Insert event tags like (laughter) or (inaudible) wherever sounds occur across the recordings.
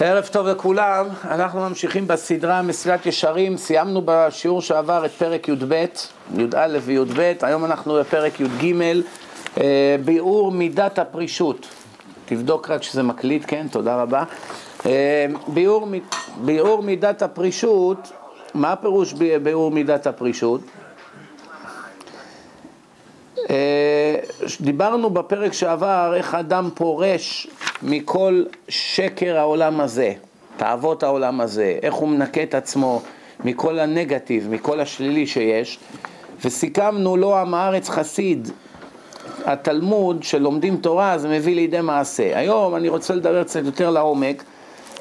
ערב טוב לכולם, אנחנו ממשיכים בסדרה מסילת ישרים, סיימנו בשיעור שעבר את פרק י"ב, י"א וי"ב, היום אנחנו בפרק י"ג, אה, ביאור מידת הפרישות. תבדוק רק שזה מקליט, כן, תודה רבה. אה, ביאור, ביאור מידת הפרישות, מה הפירוש ביאור מידת הפרישות? אה, דיברנו בפרק שעבר איך אדם פורש מכל שקר העולם הזה, תאוות העולם הזה, איך הוא מנקה את עצמו מכל הנגטיב, מכל השלילי שיש, וסיכמנו לא עם הארץ חסיד, התלמוד שלומדים תורה זה מביא לידי מעשה. היום אני רוצה לדבר קצת יותר לעומק.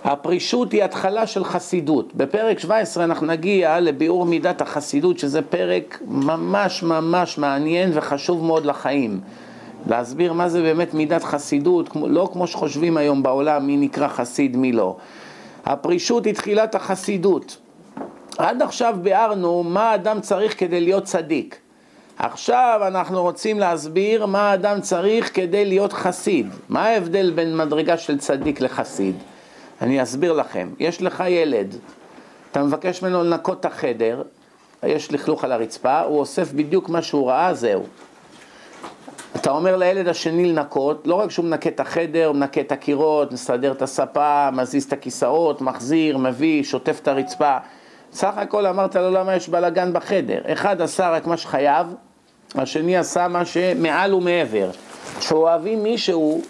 הפרישות היא התחלה של חסידות. בפרק 17 אנחנו נגיע לביאור מידת החסידות, שזה פרק ממש ממש מעניין וחשוב מאוד לחיים. להסביר מה זה באמת מידת חסידות, לא כמו שחושבים היום בעולם מי נקרא חסיד, מי לא. הפרישות היא תחילת החסידות. עד עכשיו ביארנו מה אדם צריך כדי להיות צדיק. עכשיו אנחנו רוצים להסביר מה אדם צריך כדי להיות חסיד. מה ההבדל בין מדרגה של צדיק לחסיד? אני אסביר לכם. יש לך ילד, אתה מבקש ממנו לנקות את החדר, יש לכלוך על הרצפה, הוא אוסף בדיוק מה שהוא ראה, זהו. אתה אומר לילד השני לנקות, לא רק שהוא מנקה את החדר, הוא מנקה את הקירות, מסדר את הספה, מזיז את הכיסאות, מחזיר, מביא, שוטף את הרצפה. סך הכל אמרת לו למה יש בלאגן בחדר. אחד עשה רק מה שחייב, השני עשה מה שמעל ומעבר. כשאוהבים מישהו,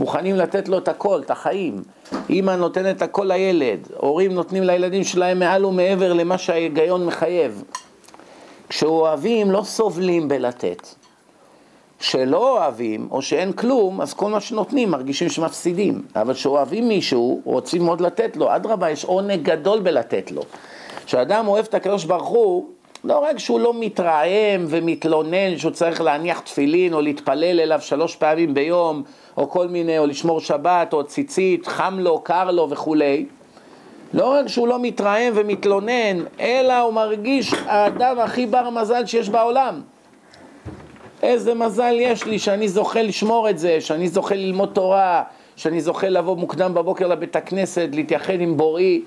מוכנים לתת לו את הכל, את החיים. אימא נותנת הכל לילד, הורים נותנים לילדים שלהם מעל ומעבר למה שההיגיון מחייב. כשאוהבים לא סובלים בלתת. כשלא אוהבים, או שאין כלום, אז כל מה שנותנים מרגישים שמפסידים. אבל כשאוהבים מישהו, רוצים מאוד לתת לו, אדרבה, יש עונג גדול בלתת לו. כשאדם אוהב את הקדוש ברוך הוא, לא רק שהוא לא מתרעם ומתלונן שהוא צריך להניח תפילין או להתפלל אליו שלוש פעמים ביום, או כל מיני, או לשמור שבת, או ציצית, חם לו, קר לו וכולי, לא רק שהוא לא מתרעם ומתלונן, אלא הוא מרגיש האדם הכי בר מזל שיש בעולם. איזה מזל יש לי שאני זוכה לשמור את זה, שאני זוכה ללמוד תורה, שאני זוכה לבוא מוקדם בבוקר לבית הכנסת, להתייחד עם בוראי,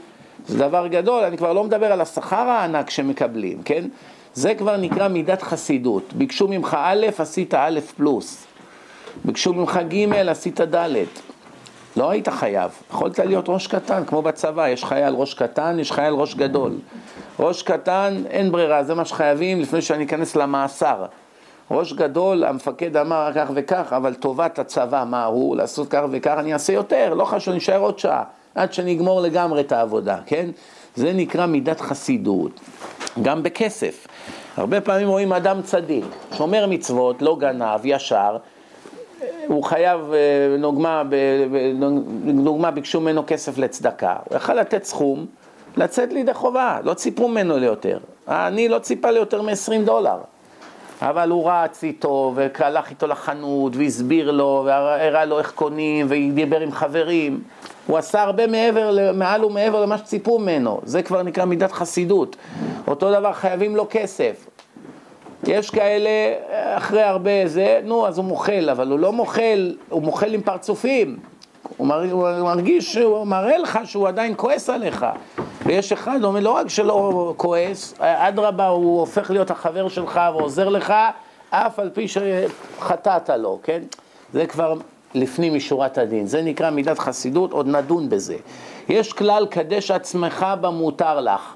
זה דבר גדול, אני כבר לא מדבר על השכר הענק שמקבלים, כן? זה כבר נקרא מידת חסידות. ביקשו ממך א', עשית א' פלוס. ביקשו ממך ג', עשית ד'. לא היית חייב, יכולת להיות ראש קטן, כמו בצבא, יש חייל ראש קטן, יש חייל ראש גדול. ראש קטן, אין ברירה, זה מה שחייבים לפני שאני אכנס למאסר. ראש גדול, המפקד אמר כך וכך, אבל טובת הצבא, מה הוא? לעשות כך וכך, אני אעשה יותר, לא חשוב, אני אשאר עוד שעה, עד שאני אגמור לגמרי את העבודה, כן? זה נקרא מידת חסידות, גם בכסף. הרבה פעמים רואים אדם צדיק, שומר מצוות, לא גנב, ישר, הוא חייב, דוגמה, דוגמה ביקשו ממנו כסף לצדקה, הוא יכל לתת סכום, לצאת לידי חובה, לא ציפו ממנו ליותר. אני לא ציפה ליותר מ-20 דולר. אבל הוא רץ איתו, והלך איתו לחנות, והסביר לו, והראה לו איך קונים, ודיבר עם חברים. הוא עשה הרבה מעבר, מעל ומעבר למה שציפו ממנו. זה כבר נקרא מידת חסידות. אותו דבר, חייבים לו כסף. יש כאלה, אחרי הרבה זה, נו, אז הוא מוכל, אבל הוא לא מוכל, הוא מוכל עם פרצופים. הוא מרגיש, הוא מראה לך שהוא עדיין כועס עליך. ויש אחד, הוא אומר, לא רק שלא כועס, אדרבה, הוא הופך להיות החבר שלך ועוזר לך, אף על פי שחטאת לו, כן? זה כבר לפנים משורת הדין. זה נקרא מידת חסידות, עוד נדון בזה. יש כלל, קדש עצמך במותר לך.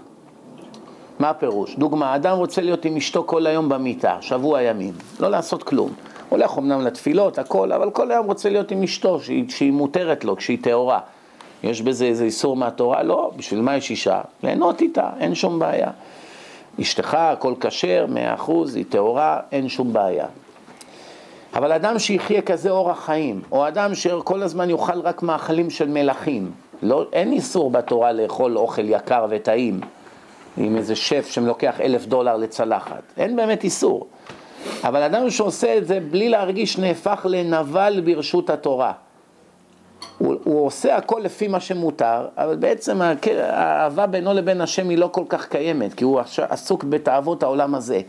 מה הפירוש? דוגמה, אדם רוצה להיות עם אשתו כל היום במיטה, שבוע ימים, לא לעשות כלום. הולך אמנם לתפילות, הכל, אבל כל היום רוצה להיות עם אשתו, שהיא, שהיא מותרת לו, כשהיא טהורה. יש בזה איזה איסור מהתורה? לא, בשביל מה יש אישה? ליהנות איתה, אין שום בעיה. אשתך, הכל כשר, מאה אחוז, היא טהורה, אין שום בעיה. אבל אדם שיחיה כזה אורח חיים, או אדם שכל הזמן יאכל רק מאכלים של מלכים, לא, אין איסור בתורה לאכול אוכל יקר וטעים, עם איזה שף שלוקח אלף דולר לצלחת, אין באמת איסור. אבל אדם שעושה את זה בלי להרגיש נהפך לנבל ברשות התורה. הוא, הוא עושה הכל לפי מה שמותר, אבל בעצם האהבה בינו לבין השם היא לא כל כך קיימת, כי הוא עסוק בתאוות העולם הזה.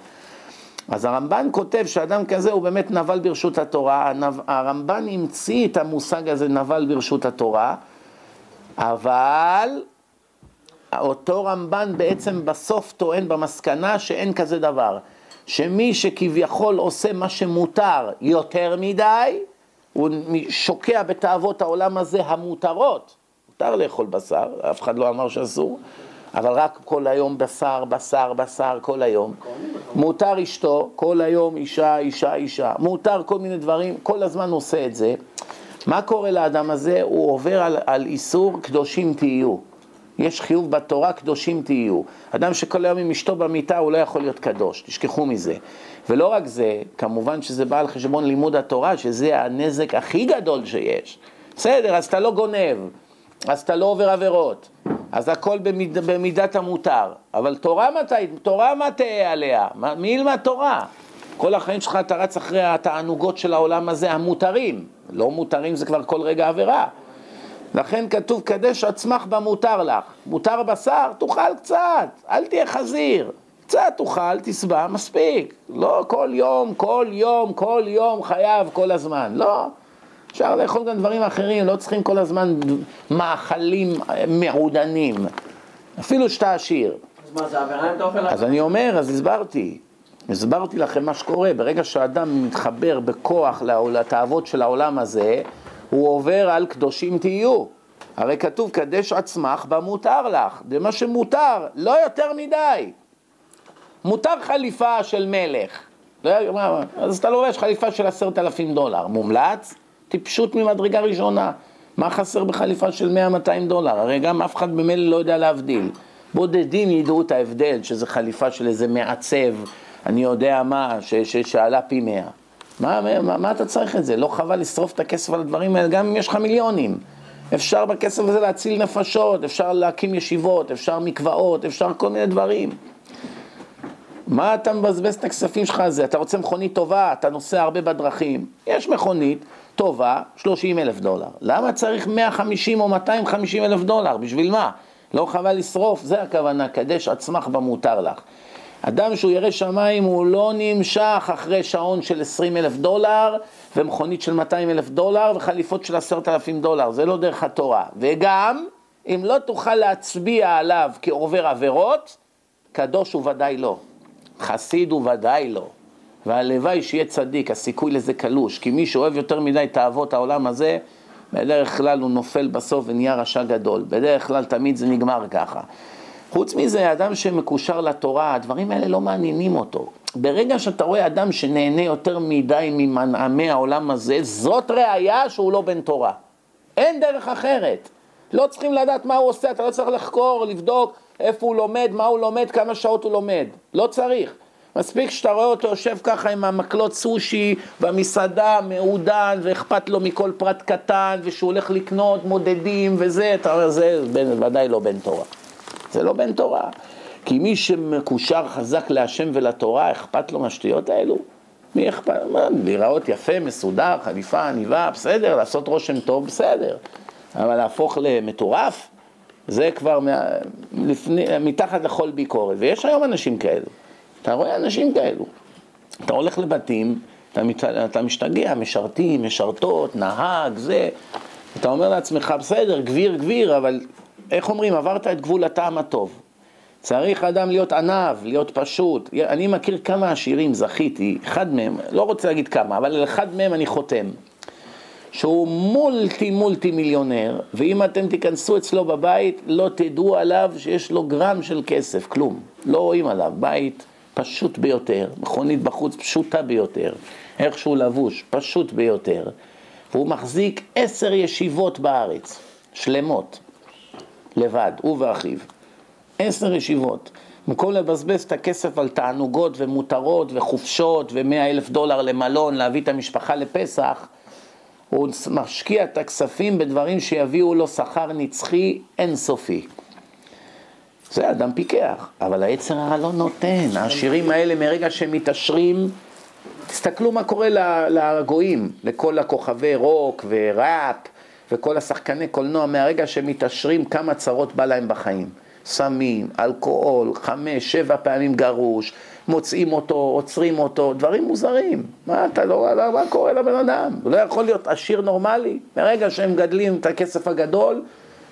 אז הרמב"ן כותב שאדם כזה הוא באמת נבל ברשות התורה, הרמב"ן המציא את המושג הזה נבל ברשות התורה, אבל אותו רמב"ן בעצם בסוף טוען במסקנה שאין כזה דבר. שמי שכביכול עושה מה שמותר יותר מדי, הוא שוקע בתאוות העולם הזה המותרות. מותר לאכול בשר, אף אחד לא אמר שאסור, אבל רק כל היום בשר, בשר, בשר, כל היום. מותר אשתו, כל היום אישה, אישה, אישה. מותר כל מיני דברים, כל הזמן עושה את זה. מה קורה לאדם הזה? הוא עובר על, על איסור קדושים תהיו. יש חיוב בתורה, קדושים תהיו. אדם שכל היום עם אשתו במיטה, הוא לא יכול להיות קדוש, תשכחו מזה. ולא רק זה, כמובן שזה בא על חשבון לימוד התורה, שזה הנזק הכי גדול שיש. בסדר, אז אתה לא גונב, אז אתה לא עובר עבירות, אז הכל במיד, במידת המותר. אבל תורה מתי? תורה מה תהיה עליה? מי ילמד תורה? כל החיים שלך אתה רץ אחרי התענוגות של העולם הזה, המותרים. לא מותרים זה כבר כל רגע עבירה. לכן כתוב, קדש עצמך במותר לך. מותר בשר, תאכל קצת, אל תהיה חזיר. קצת תאכל, תשבע, מספיק. לא כל יום, כל יום, כל יום חייב כל הזמן. לא. אפשר לאכול גם דברים אחרים, לא צריכים כל הזמן מאכלים מעודנים. אפילו שאתה עשיר. אז מה, זה עבירה אם אתה אוכל... אז אני אומר, אז הסברתי. הסברתי לכם מה שקורה. ברגע שאדם מתחבר בכוח לתאוות של העולם הזה, הוא עובר על קדושים תהיו. הרי כתוב, קדש עצמך במותר לך. זה מה שמותר, לא יותר מדי. מותר חליפה של מלך. לא, אז אתה לובש חליפה של עשרת אלפים דולר. מומלץ? טיפשות ממדרגה ראשונה. מה חסר בחליפה של 100-200 דולר? הרי גם אף אחד ממילא לא יודע להבדיל. בודדים ידעו את ההבדל, שזה חליפה של איזה מעצב, אני יודע מה, שעלה פי 100. מה, מה, מה אתה צריך את זה? לא חבל לשרוף את הכסף על הדברים האלה, גם אם יש לך מיליונים. אפשר בכסף הזה להציל נפשות, אפשר להקים ישיבות, אפשר מקוואות, אפשר כל מיני דברים. מה אתה מבזבז את הכספים שלך על זה? אתה רוצה מכונית טובה, אתה נוסע הרבה בדרכים. יש מכונית טובה, 30 אלף דולר. למה צריך 150 או 250 אלף דולר? בשביל מה? לא חבל לשרוף, זה הכוונה, קדש עצמך במותר לך. אדם שהוא ירא שמיים הוא לא נמשך אחרי שעון של 20 אלף דולר ומכונית של 200 אלף דולר וחליפות של 10,000 דולר, זה לא דרך התורה. וגם, אם לא תוכל להצביע עליו כעובר עבירות, קדוש הוא ודאי לא. חסיד הוא ודאי לא. והלוואי שיהיה צדיק, הסיכוי לזה קלוש, כי מי שאוהב יותר מדי תאוות העולם הזה, בדרך כלל הוא נופל בסוף ונהיה רשע גדול. בדרך כלל תמיד זה נגמר ככה. חוץ מזה, אדם שמקושר לתורה, הדברים האלה לא מעניינים אותו. ברגע שאתה רואה אדם שנהנה יותר מדי ממנעמי העולם הזה, זאת ראייה שהוא לא בן תורה. אין דרך אחרת. לא צריכים לדעת מה הוא עושה, אתה לא צריך לחקור, לבדוק איפה הוא לומד, מה הוא לומד, כמה שעות הוא לומד. לא צריך. מספיק שאתה רואה אותו יושב ככה עם המקלות סושי במסעדה, מעודן, ואכפת לו מכל פרט קטן, ושהוא הולך לקנות מודדים וזה, אתה אומר, זה ודאי לא בן תורה. זה לא בן תורה. כי מי שמקושר חזק להשם ולתורה, אכפת לו מהשטויות האלו? מי אכפת? מה, להיראות יפה, מסודר, חליפה, עניבה, בסדר, לעשות רושם טוב, בסדר. אבל להפוך למטורף, זה כבר מה, לפני, מתחת לכל ביקורת. ויש היום אנשים כאלו. אתה רואה אנשים כאלו. אתה הולך לבתים, אתה, מת, אתה משתגע, משרתים, משרתות, נהג, זה. אתה אומר לעצמך, בסדר, גביר, גביר, אבל איך אומרים, עברת את גבול הטעם הטוב. צריך אדם להיות עניו, להיות פשוט. אני מכיר כמה עשירים, זכיתי, אחד מהם, לא רוצה להגיד כמה, אבל על אחד מהם אני חותם. שהוא מולטי מולטי מיליונר, ואם אתם תיכנסו אצלו בבית, לא תדעו עליו שיש לו גרם של כסף, כלום. לא רואים עליו. בית פשוט ביותר, מכונית בחוץ פשוטה ביותר, איך שהוא לבוש, פשוט ביותר. והוא מחזיק עשר ישיבות בארץ, שלמות. לבד, הוא ואחיו. עשר ישיבות. במקום לבזבז את הכסף על תענוגות ומותרות וחופשות ומאה אלף דולר למלון, להביא את המשפחה לפסח, הוא משקיע את הכספים בדברים שיביאו לו שכר נצחי אינסופי. זה אדם פיקח, אבל היצר הרע לא נותן. העשירים האלה מרגע שהם מתעשרים, תסתכלו מה קורה לגויים, לכל הכוכבי רוק וראפ וכל השחקני קולנוע, מהרגע שהם מתעשרים, כמה צרות בא להם בחיים. סמים, אלכוהול, חמש, שבע פעמים גרוש, מוצאים אותו, עוצרים אותו, דברים מוזרים. מה אתה לא, מה קורה לבן אדם? הוא לא יכול להיות עשיר נורמלי. מרגע שהם מגדלים את הכסף הגדול,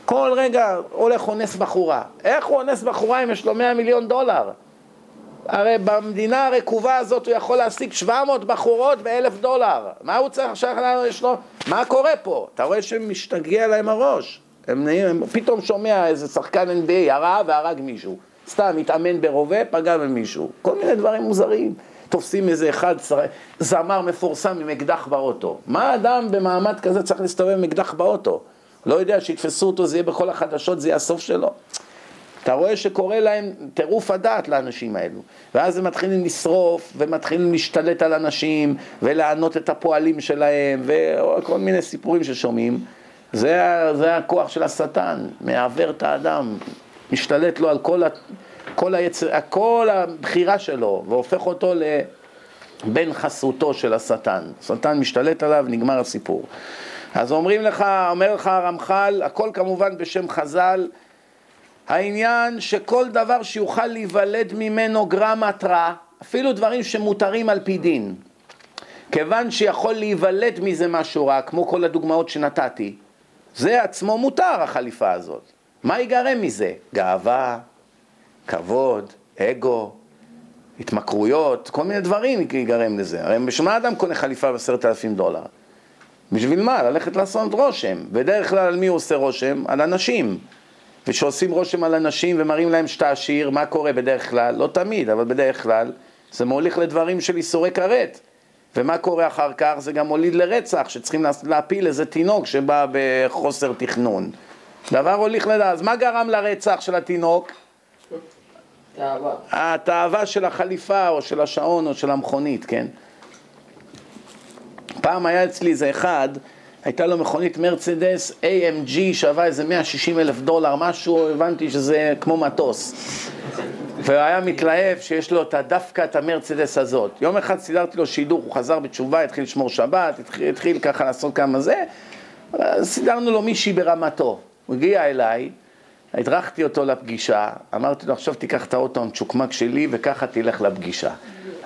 כל רגע הולך אונס בחורה. איך הוא אונס בחורה אם יש לו 100 מיליון דולר? הרי במדינה הרקובה הזאת הוא יכול להשיג 700 בחורות ב-1,000 דולר. מה הוא צריך עכשיו, יש לו... מה קורה פה? אתה רואה שמשתגע להם הראש. הם, הם פתאום שומע איזה שחקן NBA ירה והרג מישהו. סתם התאמן ברובה, פגע במישהו. כל מיני דברים מוזרים. תופסים איזה אחד, זמר מפורסם עם אקדח באוטו. מה אדם במעמד כזה צריך להסתובב עם אקדח באוטו? לא יודע שיתפסו אותו, זה יהיה בכל החדשות, זה יהיה הסוף שלו. אתה רואה שקורה להם טירוף הדעת לאנשים האלו. ואז הם מתחילים לשרוף, ומתחילים להשתלט על אנשים, ולענות את הפועלים שלהם, וכל מיני סיפורים ששומעים. זה, זה הכוח של השטן, מעוור את האדם, משתלט לו על כל, ה, כל, היצר, כל הבחירה שלו, והופך אותו לבן חסותו של השטן. השטן משתלט עליו, נגמר הסיפור. אז אומרים לך, אומר לך הרמח"ל, הכל כמובן בשם חז"ל, העניין שכל דבר שיוכל להיוולד ממנו גרם התראה, אפילו דברים שמותרים על פי דין, כיוון שיכול להיוולד מזה משהו רע, כמו כל הדוגמאות שנתתי, זה עצמו מותר החליפה הזאת. מה ייגרם מזה? גאווה, כבוד, אגו, התמכרויות, כל מיני דברים ייגרם לזה. הרי בשביל מה אדם קונה חליפה בעשרת אלפים דולר? בשביל מה? ללכת לעשות רושם. בדרך כלל על מי הוא עושה רושם? על אנשים. וכשעושים רושם על אנשים ומראים להם שאתה עשיר, מה קורה בדרך כלל? לא תמיד, אבל בדרך כלל זה מוליך לדברים של איסורי כרת. ומה קורה אחר כך? זה גם מוליד לרצח, שצריכים להפיל איזה תינוק שבא בחוסר תכנון. דבר הוליך לדעת. אז מה גרם לרצח של התינוק? תאווה. התאווה של החליפה או של השעון או של המכונית, כן? פעם היה אצלי איזה אחד, הייתה לו מכונית מרצדס AMG שווה איזה 160 אלף דולר, משהו, הבנתי שזה כמו מטוס. והוא היה מתלהב שיש לו דווקא את המרצדס הזאת. יום אחד סידרתי לו שידוך, הוא חזר בתשובה, התחיל לשמור שבת, התחיל, התחיל ככה לעשות כמה זה, סידרנו לו מישהי ברמתו. הוא הגיע אליי, הדרכתי אותו לפגישה, אמרתי לו עכשיו תיקח את האוטו המצ'וקמק שלי וככה תלך לפגישה.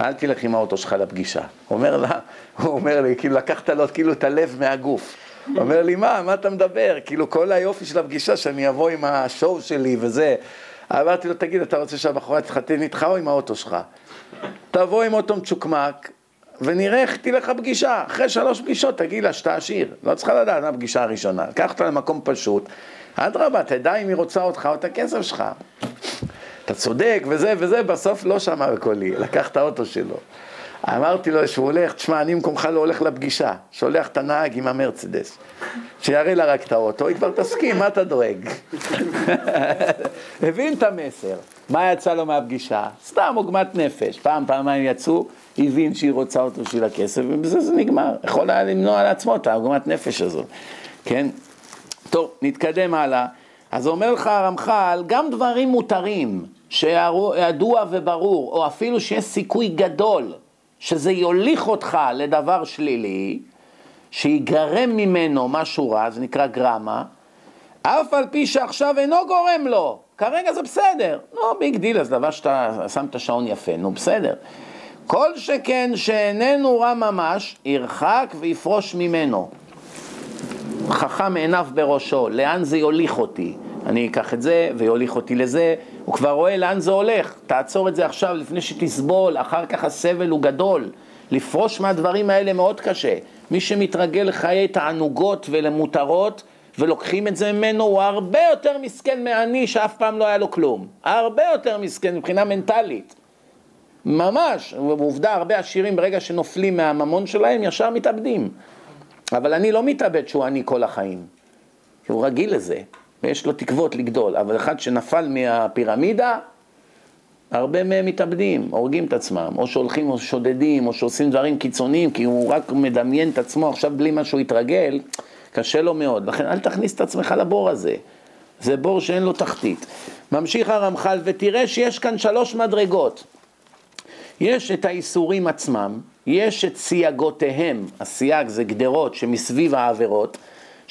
אל תלך עם האוטו שלך לפגישה. אומר לה, הוא אומר לי, כאילו לקחת לו כאילו את הלב מהגוף. אומר לי, מה, מה אתה מדבר? כאילו כל היופי של הפגישה שאני אבוא עם השואו שלי וזה. אמרתי לו, תגיד, אתה רוצה שהבחורה תתחתן איתך או עם האוטו שלך? תבוא עם אוטו מצ'וקמק, ונראה איך תלך הפגישה. אחרי שלוש פגישות תגיד לה שאתה עשיר. לא צריכה לדעת מה הפגישה הראשונה. קח אותה למקום פשוט. אדרבה, תדע אם היא רוצה אותך או את הכסף שלך. אתה צודק וזה וזה, בסוף לא שמע בקולי, לקח את האוטו שלו. אמרתי לו שהוא הולך, תשמע, אני במקומך לא הולך לפגישה, שולח את הנהג עם המרצדס, שיראה לה רק את האוטו, היא כבר תסכים, מה אתה דואג? (laughs) הבין את המסר, מה יצא לו מהפגישה? סתם עוגמת נפש, פעם, פעמיים יצאו, הבין שהיא רוצה אותו בשביל הכסף, ובזה זה נגמר. יכול היה למנוע לעצמו את העוגמת נפש הזאת, כן? טוב, נתקדם הלאה. אז אומר לך הרמח"ל, גם דברים מותרים, שידוע וברור, או אפילו שיש סיכוי גדול שזה יוליך אותך לדבר שלילי, שיגרם ממנו משהו רע, זה נקרא גרמה, אף על פי שעכשיו אינו גורם לו, כרגע זה בסדר, לא big deal, אז דבר שאתה שם את השעון יפה, נו בסדר. כל שכן שאיננו רע ממש, ירחק ויפרוש ממנו. חכם עיניו בראשו, לאן זה יוליך אותי? אני אקח את זה ויוליך אותי לזה, הוא כבר רואה לאן זה הולך, תעצור את זה עכשיו לפני שתסבול, אחר כך הסבל הוא גדול. לפרוש מהדברים האלה מאוד קשה. מי שמתרגל לחיי תענוגות ולמותרות ולוקחים את זה ממנו, הוא הרבה יותר מסכן מעני שאף פעם לא היה לו כלום. הרבה יותר מסכן מבחינה מנטלית. ממש, ועובדה, הרבה עשירים ברגע שנופלים מהממון שלהם ישר מתאבדים. אבל אני לא מתאבד שהוא עני כל החיים, הוא רגיל לזה. ויש לו תקוות לגדול, אבל אחד שנפל מהפירמידה, הרבה מהם מתאבדים, הורגים את עצמם, או שהולכים או שודדים, או שעושים דברים קיצוניים, כי הוא רק מדמיין את עצמו עכשיו בלי מה שהוא התרגל, קשה לו מאוד. לכן אל תכניס את עצמך לבור הזה, זה בור שאין לו תחתית. ממשיך הרמח"ל, ותראה שיש כאן שלוש מדרגות. יש את האיסורים עצמם, יש את סייגותיהם, הסייג זה גדרות שמסביב העבירות,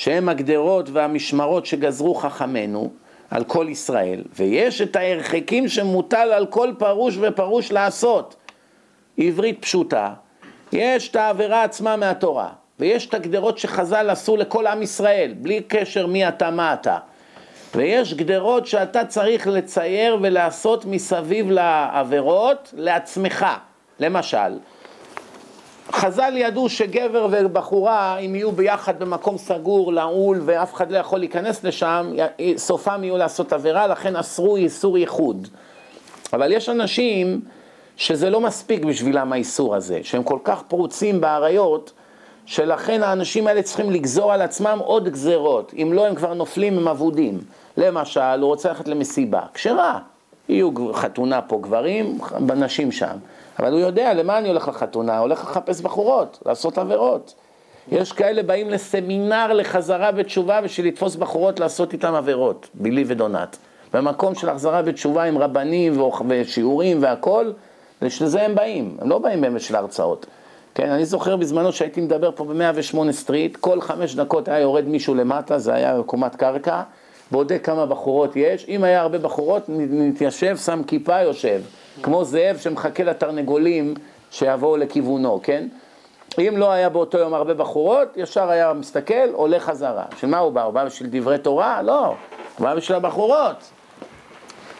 שהם הגדרות והמשמרות שגזרו חכמינו על כל ישראל, ויש את ההרחקים שמוטל על כל פרוש ופרוש לעשות. עברית פשוטה, יש את העבירה עצמה מהתורה, ויש את הגדרות שחז"ל עשו לכל עם ישראל, בלי קשר מי אתה, מה אתה. ויש גדרות שאתה צריך לצייר ולעשות מסביב לעבירות לעצמך. למשל, חז"ל ידעו שגבר ובחורה, אם יהיו ביחד במקום סגור, לעול, ואף אחד לא יכול להיכנס לשם, סופם יהיו לעשות עבירה, לכן אסרו איסור ייחוד. אבל יש אנשים שזה לא מספיק בשבילם האיסור הזה, שהם כל כך פרוצים באריות, שלכן האנשים האלה צריכים לגזור על עצמם עוד גזרות, אם לא הם כבר נופלים, הם אבודים. למשל, הוא רוצה ללכת למסיבה, כשרה, יהיו חתונה פה גברים, נשים שם. אבל הוא יודע למה אני הולך לחתונה, הולך לחפש בחורות, לעשות עבירות. יש כאלה באים לסמינר לחזרה בתשובה בשביל לתפוס בחורות לעשות איתם עבירות, בילי ודונת. במקום של החזרה בתשובה עם רבנים ושיעורים והכול, לשזה הם באים, הם לא באים באמת של ההרצאות. כן, אני זוכר בזמנו שהייתי מדבר פה ב-108 סטריט, כל חמש דקות היה יורד מישהו למטה, זה היה קומת קרקע, בודק כמה בחורות יש, אם היה הרבה בחורות, נתיישב, שם כיפה, יושב. כמו זאב שמחכה לתרנגולים שיבואו לכיוונו, כן? אם לא היה באותו יום הרבה בחורות, ישר היה מסתכל, עולה חזרה. של מה הוא בא? הוא בא בשביל דברי תורה? לא, הוא בא בשביל הבחורות.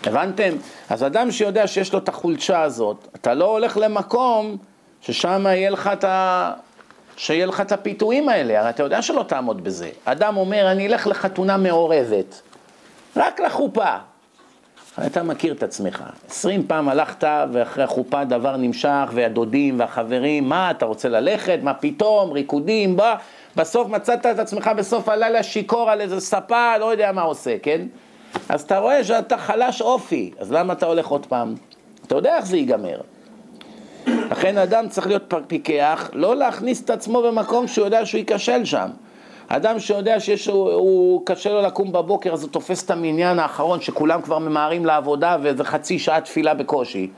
הבנתם? אז אדם שיודע שיש לו את החולשה הזאת, אתה לא הולך למקום ששם יהיה לך את ה... שיהיה לך את הפיתויים האלה, הרי אתה יודע שלא תעמוד בזה. אדם אומר, אני אלך לחתונה מעורבת, רק לחופה. אתה מכיר את עצמך. עשרים פעם הלכת ואחרי החופה דבר נמשך, והדודים והחברים, מה, אתה רוצה ללכת? מה פתאום? ריקודים, בא. בסוף מצאת את עצמך בסוף הלילה שיכור על איזה ספה, לא יודע מה עושה, כן? אז אתה רואה שאתה חלש אופי, אז למה אתה הולך עוד פעם? אתה יודע איך זה ייגמר. לכן אדם צריך להיות פיקח, לא להכניס את עצמו במקום שהוא יודע שהוא ייכשל שם. אדם שיודע שיש, הוא, הוא קשה לו לקום בבוקר, אז הוא תופס את המניין האחרון שכולם כבר ממהרים לעבודה וזה חצי שעה תפילה בקושי.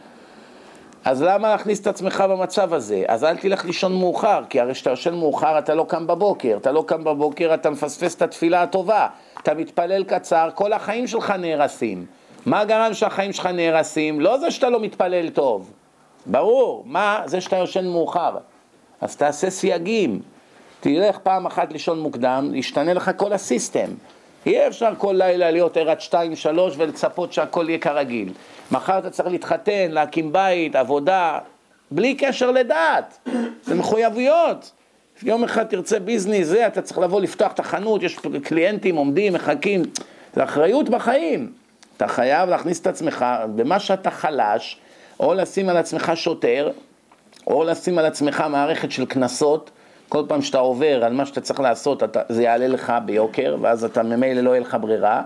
אז למה להכניס את עצמך במצב הזה? אז אל תלך לישון מאוחר, כי הרי כשאתה יושן מאוחר אתה לא קם בבוקר, אתה לא קם בבוקר, אתה מפספס את התפילה הטובה, אתה מתפלל קצר, כל החיים שלך נהרסים. מה גרם שהחיים שלך נהרסים? לא זה שאתה לא מתפלל טוב, ברור, מה? זה שאתה יושן מאוחר. אז תעשה סייגים, תלך פעם אחת לישון מוקדם, ישתנה לך כל הסיסטם. אי אפשר כל לילה להיות ער עד שתיים, שלוש ולצפות שהכל יהיה כרגיל. מחר אתה צריך להתחתן, להקים בית, עבודה, בלי קשר לדת. זה מחויבויות. יום אחד תרצה ביזנס, זה, אתה צריך לבוא לפתוח את החנות, יש קליינטים עומדים, מחכים. זה אחריות בחיים. אתה חייב להכניס את עצמך במה שאתה חלש, או לשים על עצמך שוטר, או לשים על עצמך מערכת של קנסות. כל פעם שאתה עובר על מה שאתה צריך לעשות, אתה, זה יעלה לך ביוקר, ואז אתה ממילא לא יהיה לך ברירה,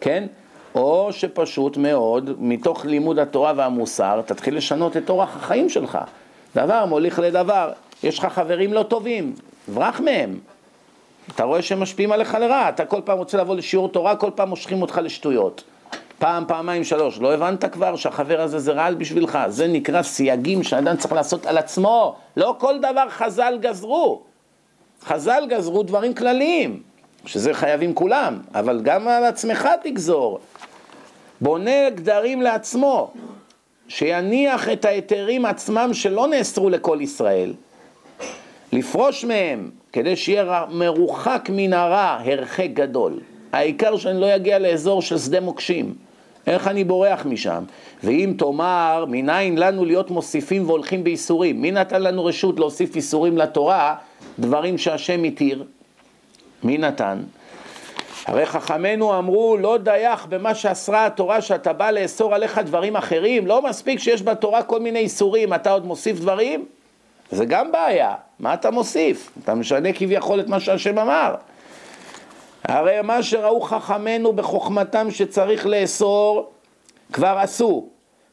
כן? או שפשוט מאוד, מתוך לימוד התורה והמוסר, תתחיל לשנות את אורח החיים שלך. דבר מוליך לדבר. יש לך חברים לא טובים, ברח מהם. אתה רואה שהם משפיעים עליך לרע, אתה כל פעם רוצה לבוא לשיעור תורה, כל פעם מושכים אותך לשטויות. פעם, פעמיים, שלוש. לא הבנת כבר שהחבר הזה זה רעל בשבילך? זה נקרא סייגים שאדם צריך לעשות על עצמו. לא כל דבר חז"ל גזרו. חז"ל גזרו דברים כלליים, שזה חייבים כולם, אבל גם על עצמך תגזור. בונה גדרים לעצמו, שיניח את ההיתרים עצמם שלא נאסרו לכל ישראל. לפרוש מהם, כדי שיהיה מרוחק מן הרע, הרחק גדול. העיקר שאני לא אגיע לאזור של שדה מוקשים. איך אני בורח משם? ואם תאמר, מניין לנו להיות מוסיפים והולכים בייסורים? מי נתן לנו רשות להוסיף ייסורים לתורה, דברים שהשם התיר? מי נתן? הרי חכמינו אמרו, לא דייך במה שאסרה התורה שאתה בא לאסור עליך דברים אחרים, לא מספיק שיש בתורה כל מיני איסורים, אתה עוד מוסיף דברים? זה גם בעיה, מה אתה מוסיף? אתה משנה כביכול את מה שהשם אמר. הרי מה שראו חכמינו בחוכמתם שצריך לאסור, כבר עשו.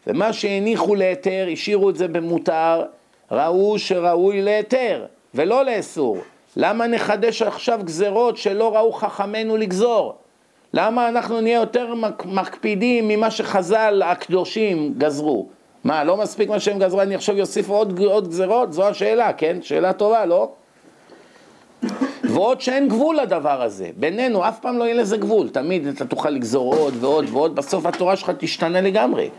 ומה שהניחו להיתר, השאירו את זה במותר, ראו שראוי להיתר, ולא לאסור. למה נחדש עכשיו גזרות שלא ראו חכמינו לגזור? למה אנחנו נהיה יותר מקפידים ממה שחז"ל הקדושים גזרו? מה, לא מספיק מה שהם גזרו, אני עכשיו אוסיף עוד, עוד גזרות? זו השאלה, כן? שאלה טובה, לא? ועוד שאין גבול לדבר הזה, בינינו אף פעם לא יהיה לזה גבול, תמיד אתה תוכל לגזור עוד ועוד ועוד, בסוף התורה שלך תשתנה לגמרי.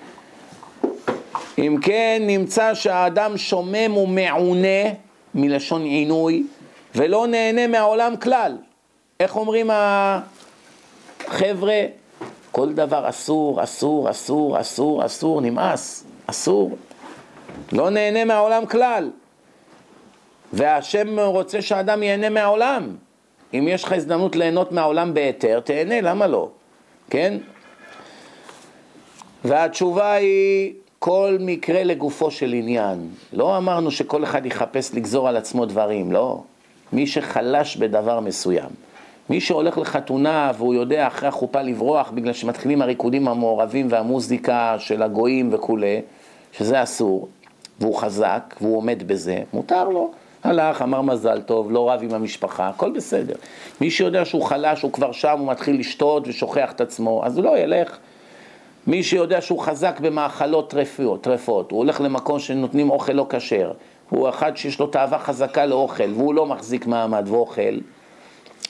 אם כן, נמצא שהאדם שומם ומעונה, מלשון עינוי, ולא נהנה מהעולם כלל. איך אומרים חבר'ה, כל דבר אסור, אסור, אסור, אסור, אסור, נמאס, אסור. לא נהנה מהעולם כלל. והשם רוצה שאדם ייהנה מהעולם. אם יש לך הזדמנות ליהנות מהעולם בהיתר, תהנה, למה לא? כן? והתשובה היא כל מקרה לגופו של עניין. לא אמרנו שכל אחד יחפש לגזור על עצמו דברים, לא. מי שחלש בדבר מסוים. מי שהולך לחתונה והוא יודע אחרי החופה לברוח בגלל שמתחילים הריקודים המעורבים והמוזיקה של הגויים וכולי, שזה אסור, והוא חזק והוא עומד בזה, מותר לו. הלך, אמר מזל טוב, לא רב עם המשפחה, הכל בסדר. מי שיודע שהוא חלש, הוא כבר שם, הוא מתחיל לשתות ושוכח את עצמו, אז הוא לא ילך. מי שיודע שהוא חזק במאכלות טרפות, טרפות, הוא הולך למקום שנותנים אוכל לא כשר, הוא אחד שיש לו תאווה חזקה לאוכל והוא לא מחזיק מעמד ואוכל,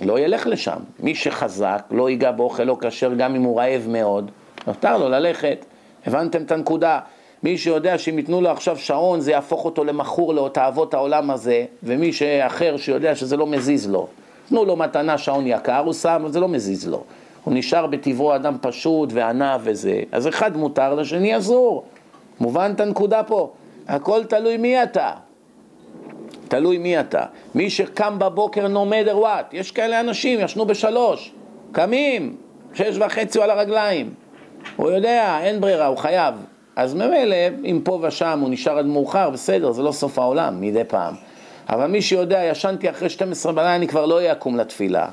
לא ילך לשם. מי שחזק לא ייגע באוכל לא כשר גם אם הוא רעב מאוד, נותר לו ללכת. הבנתם את הנקודה? מי שיודע שאם ייתנו לו עכשיו שעון זה יהפוך אותו למכור לתאוות העולם הזה, ומי שאחר שיודע שזה לא מזיז לו. תנו לו מתנה שעון יקר, הוא שם, זה לא מזיז לו. הוא נשאר בטבעו אדם פשוט וענב וזה. אז אחד מותר, לשני אסור. מובן את הנקודה פה? הכל תלוי מי אתה. תלוי מי אתה. מי שקם בבוקר no matter what, יש כאלה אנשים, ישנו בשלוש, קמים, שש וחצי על הרגליים. הוא יודע, אין ברירה, הוא חייב. אז ממילא, אם פה ושם הוא נשאר עד מאוחר, בסדר, זה לא סוף העולם, מדי פעם. אבל מי שיודע, ישנתי אחרי 12 בלילה, אני כבר לא אקום לתפילה.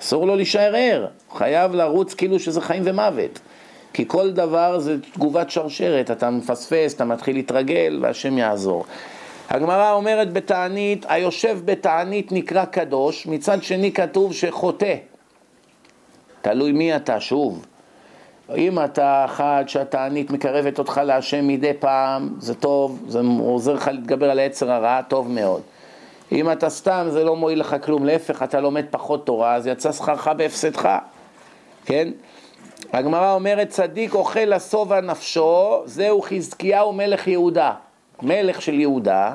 אסור לו להישאר ער, הוא חייב לרוץ כאילו שזה חיים ומוות. כי כל דבר זה תגובת שרשרת, אתה מפספס, אתה מתחיל להתרגל והשם יעזור. הגמרא אומרת בתענית, היושב בתענית נקרא קדוש, מצד שני כתוב שחוטא. תלוי מי אתה, שוב. אם אתה אחד שהתענית מקרבת אותך להשם מדי פעם, זה טוב, זה עוזר לך להתגבר על היצר הרע, טוב מאוד. אם אתה סתם, זה לא מועיל לך כלום, להפך, אתה לומד פחות תורה, אז יצא שכרך בהפסדך, כן? הגמרא אומרת, צדיק אוכל לשובע נפשו, זהו חזקיהו מלך יהודה, מלך של יהודה,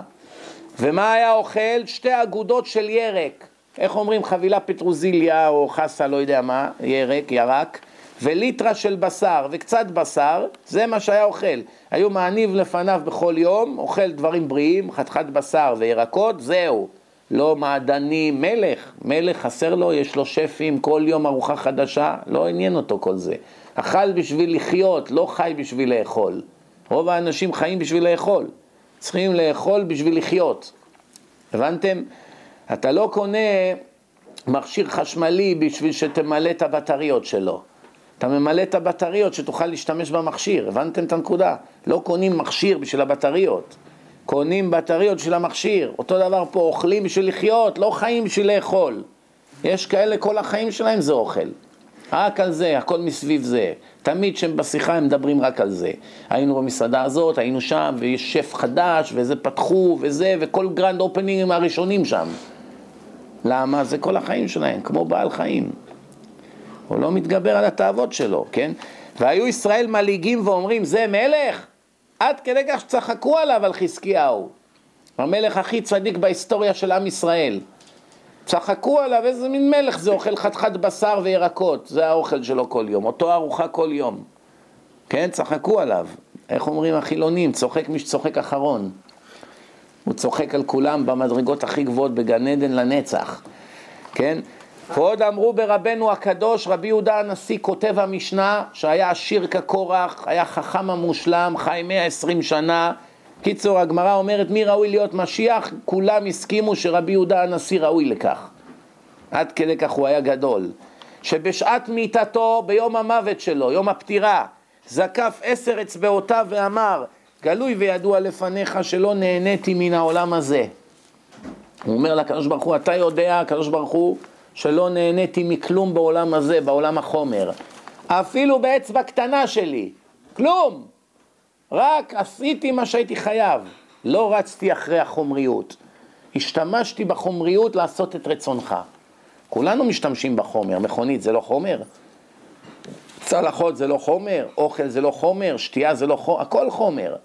ומה היה אוכל? שתי אגודות של ירק, איך אומרים חבילה פטרוזיליה או חסה, לא יודע מה, ירק, ירק, וליטרה של בשר וקצת בשר, זה מה שהיה אוכל. היו מעניב לפניו בכל יום, אוכל דברים בריאים, חתיכת בשר וירקות, זהו. לא מעדני, מלך, מלך חסר לו, יש לו שפים, כל יום ארוחה חדשה, לא עניין אותו כל זה. אכל בשביל לחיות, לא חי בשביל לאכול. רוב האנשים חיים בשביל לאכול, צריכים לאכול בשביל לחיות. הבנתם? אתה לא קונה מכשיר חשמלי בשביל שתמלא את הבטריות שלו. אתה ממלא את הבטריות שתוכל להשתמש במכשיר, הבנתם את הנקודה? לא קונים מכשיר בשביל הבטריות, קונים בטריות בשביל המכשיר. אותו דבר פה, אוכלים בשביל לחיות, לא חיים בשביל לאכול. יש כאלה, כל החיים שלהם זה אוכל. רק על זה, הכל מסביב זה. תמיד כשהם בשיחה הם מדברים רק על זה. היינו במסעדה הזאת, היינו שם, ויש שף חדש, וזה פתחו, וזה, וכל grand opening ים הראשונים שם. למה? זה כל החיים שלהם, כמו בעל חיים. הוא לא מתגבר על התאוות שלו, כן? והיו ישראל מלעיגים ואומרים, זה מלך? עד כדי כך שצחקו עליו על חזקיהו. המלך הכי צדיק בהיסטוריה של עם ישראל. צחקו עליו, איזה מין מלך זה, אוכל חתיכת בשר וירקות, זה האוכל שלו כל יום, אותו ארוחה כל יום. כן, צחקו עליו. איך אומרים החילונים? צוחק מי שצוחק אחרון. הוא צוחק על כולם במדרגות הכי גבוהות בגן עדן לנצח. כן? ועוד אמרו ברבנו הקדוש, רבי יהודה הנשיא כותב המשנה, שהיה עשיר כקורח, היה חכם המושלם, חי 120 שנה. קיצור, הגמרא אומרת מי ראוי להיות משיח, כולם הסכימו שרבי יהודה הנשיא ראוי לכך. עד כדי כך הוא היה גדול. שבשעת מיתתו, ביום המוות שלו, יום הפטירה, זקף עשר אצבעותיו ואמר, גלוי וידוע לפניך שלא נהניתי מן העולם הזה. הוא אומר לקדוש ברוך הוא, אתה יודע, הקדוש ברוך הוא, שלא נהניתי מכלום בעולם הזה, בעולם החומר. אפילו באצבע קטנה שלי, כלום. רק עשיתי מה שהייתי חייב. לא רצתי אחרי החומריות. השתמשתי בחומריות לעשות את רצונך. כולנו משתמשים בחומר, מכונית זה לא חומר? צלחות זה לא חומר, אוכל זה לא חומר, שתייה זה לא חומר, הכל חומר.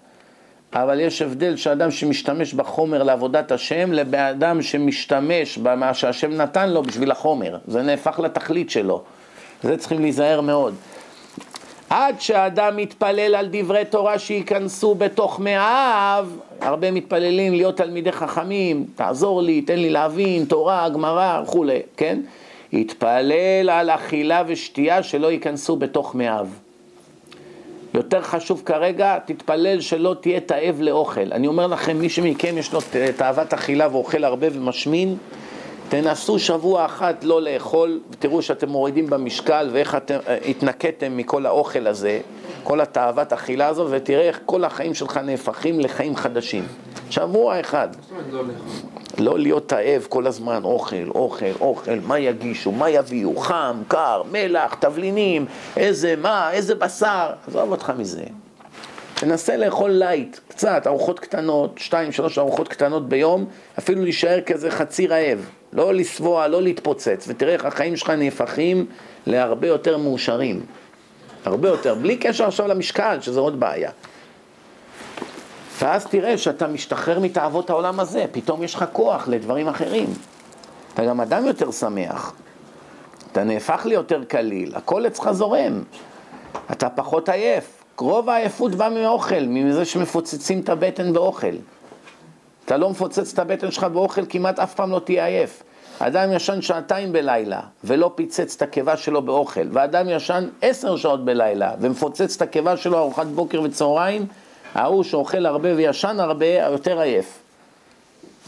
אבל יש הבדל שאדם שמשתמש בחומר לעבודת השם לבן אדם שמשתמש במה שהשם נתן לו בשביל החומר, זה נהפך לתכלית שלו. זה צריכים להיזהר מאוד. עד שאדם מתפלל על דברי תורה שייכנסו בתוך מאיו, הרבה מתפללים להיות תלמידי חכמים, תעזור לי, תן לי להבין, תורה, גמרא וכולי, כן? יתפלל על אכילה ושתייה שלא ייכנסו בתוך מאיו. יותר חשוב כרגע, תתפלל שלא תהיה תאב לאוכל. אני אומר לכם, מי שמכם יש לו תאוות אכילה ואוכל הרבה ומשמין, תנסו שבוע אחת לא לאכול, ותראו שאתם מורידים במשקל ואיך אתם אה, התנקתם מכל האוכל הזה, כל התאוות אכילה הזו, ותראה איך כל החיים שלך נהפכים לחיים חדשים. שבוע אחד. לא להיות תאב כל הזמן, אוכל, אוכל, אוכל, מה יגישו, מה יביאו, חם, קר, מלח, תבלינים, איזה מה, איזה בשר, עזוב אותך מזה. תנסה לאכול light, קצת, ארוחות קטנות, שתיים, שלוש ארוחות קטנות ביום, אפילו להישאר כזה חצי רעב. לא לשבוע, לא להתפוצץ, ותראה איך החיים שלך נהפכים להרבה יותר מאושרים. הרבה יותר, בלי קשר עכשיו למשקל, שזה עוד בעיה. ואז תראה שאתה משתחרר מתאוות העולם הזה, פתאום יש לך כוח לדברים אחרים. אתה גם אדם יותר שמח, אתה נהפך ליותר קליל, הכל אצלך זורם, אתה פחות עייף. רוב העייפות בא מאוכל, מזה שמפוצצים את הבטן באוכל. אתה לא מפוצץ את הבטן שלך באוכל, כמעט אף פעם לא תהיה עייף. אדם ישן שעתיים בלילה ולא פיצץ את הקיבה שלו באוכל, ואדם ישן עשר שעות בלילה ומפוצץ את הקיבה שלו ארוחת בוקר וצהריים, ההוא שאוכל הרבה וישן הרבה, יותר עייף.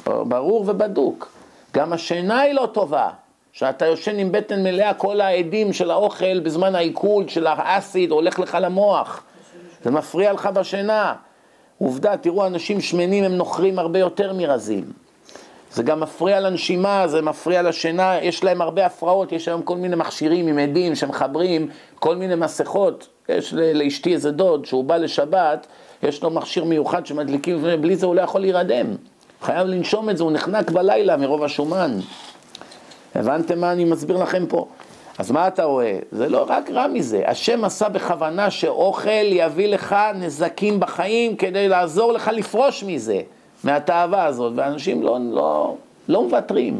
ברור ובדוק. גם השינה היא לא טובה. שאתה יושן עם בטן מלאה, כל העדים של האוכל בזמן העיכול של האסיד הולך לך למוח. זה מפריע לך בשינה. עובדה, תראו, אנשים שמנים הם נוכרים הרבה יותר מרזים. זה גם מפריע לנשימה, זה מפריע לשינה, יש להם הרבה הפרעות, יש היום כל מיני מכשירים עם עדים שמחברים כל מיני מסכות. יש לאשתי איזה דוד שהוא בא לשבת, יש לו מכשיר מיוחד שמדליקים, ובלי זה הוא לא יכול להירדם. חייב לנשום את זה, הוא נחנק בלילה מרוב השומן. הבנתם מה אני מסביר לכם פה? אז מה אתה רואה? זה לא רק רע מזה, השם עשה בכוונה שאוכל יביא לך נזקים בחיים כדי לעזור לך לפרוש מזה, מהתאווה הזאת, ואנשים לא, לא, לא מוותרים,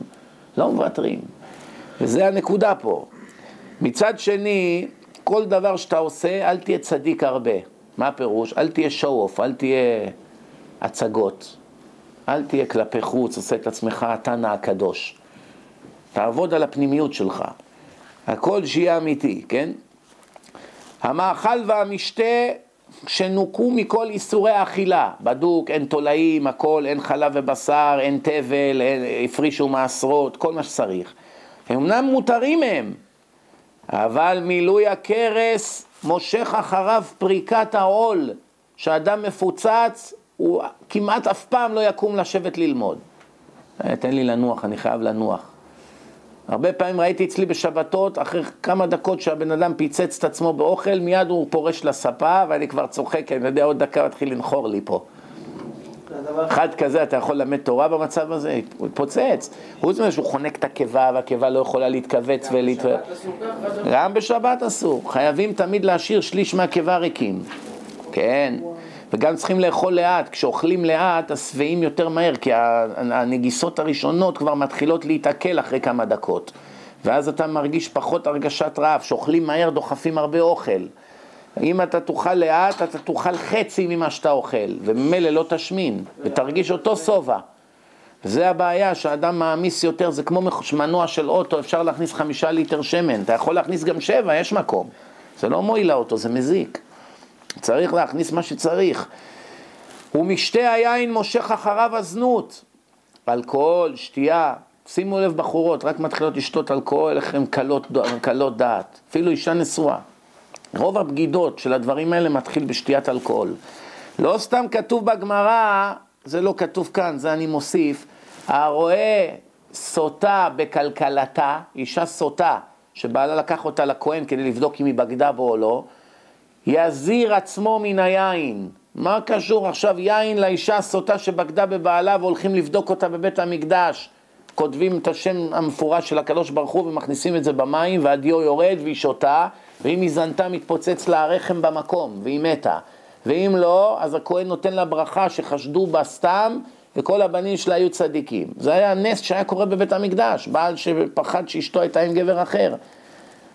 לא מוותרים. וזה הנקודה פה. מצד שני, כל דבר שאתה עושה, אל תהיה צדיק הרבה. מה הפירוש? אל תהיה show-off, אל תהיה הצגות. אל תהיה כלפי חוץ, עושה את עצמך התנא הקדוש. תעבוד על הפנימיות שלך. הכל שיהיה אמיתי, כן? המאכל והמשתה שנוקו מכל איסורי האכילה, בדוק, אין תולעים, הכל, אין חלב ובשר, אין תבל, אין, הפרישו מעשרות, כל מה שצריך. הם אמנם מותרים מהם, אבל מילוי הכרס מושך אחריו פריקת העול, שאדם מפוצץ, הוא כמעט אף פעם לא יקום לשבת ללמוד. אה, תן לי לנוח, אני חייב לנוח. הרבה פעמים ראיתי אצלי בשבתות, אחרי כמה דקות שהבן אדם פיצץ את עצמו באוכל, מיד הוא פורש לספה, ואני כבר צוחק, אני יודע, עוד דקה מתחיל לנחור לי פה. אחד כזה, אתה יכול ללמד תורה במצב הזה? הוא יתפוצץ. חוץ מזה שהוא חונק את הקיבה, והקיבה לא יכולה להתכווץ ולהת... גם בשבת אסור. חייבים תמיד להשאיר שליש מהקיבה ריקים. כן. וגם צריכים לאכול לאט, כשאוכלים לאט השבעים יותר מהר, כי הנגיסות הראשונות כבר מתחילות להתעכל אחרי כמה דקות. ואז אתה מרגיש פחות הרגשת רעב, שאוכלים מהר דוחפים הרבה אוכל. אם אתה תאכל לאט, אתה תאכל חצי ממה שאתה אוכל, וממילא לא תשמין, ותרגיש אותו שובע. זה הבעיה, שאדם מעמיס יותר, זה כמו מנוע של אוטו, אפשר להכניס חמישה ליטר שמן, אתה יכול להכניס גם שבע, יש מקום. זה לא מועיל לאוטו, זה מזיק. צריך להכניס מה שצריך. ומשתה היין מושך אחריו הזנות. אלכוהול, שתייה, שימו לב בחורות, רק מתחילות לשתות אלכוהול, איך הן קלות, קלות דעת, אפילו אישה נשואה. רוב הבגידות של הדברים האלה מתחיל בשתיית אלכוהול. לא סתם כתוב בגמרא, זה לא כתוב כאן, זה אני מוסיף, הרואה סוטה בכלכלתה, אישה סוטה, שבעלה לקח אותה לכהן כדי לבדוק אם היא בגדה בו או לא, יזיר עצמו מן היין. מה קשור עכשיו יין לאישה הסוטה שבגדה בבעלה והולכים לבדוק אותה בבית המקדש? כותבים את השם המפורש של הקדוש ברוך הוא ומכניסים את זה במים והדיו יורד והיא שותה ואם היא זנתה מתפוצץ לה הרחם במקום והיא מתה ואם לא, אז הכהן נותן לה ברכה שחשדו בה סתם וכל הבנים שלה היו צדיקים. זה היה נס שהיה קורה בבית המקדש, בעל שפחד שאשתו הייתה עם גבר אחר.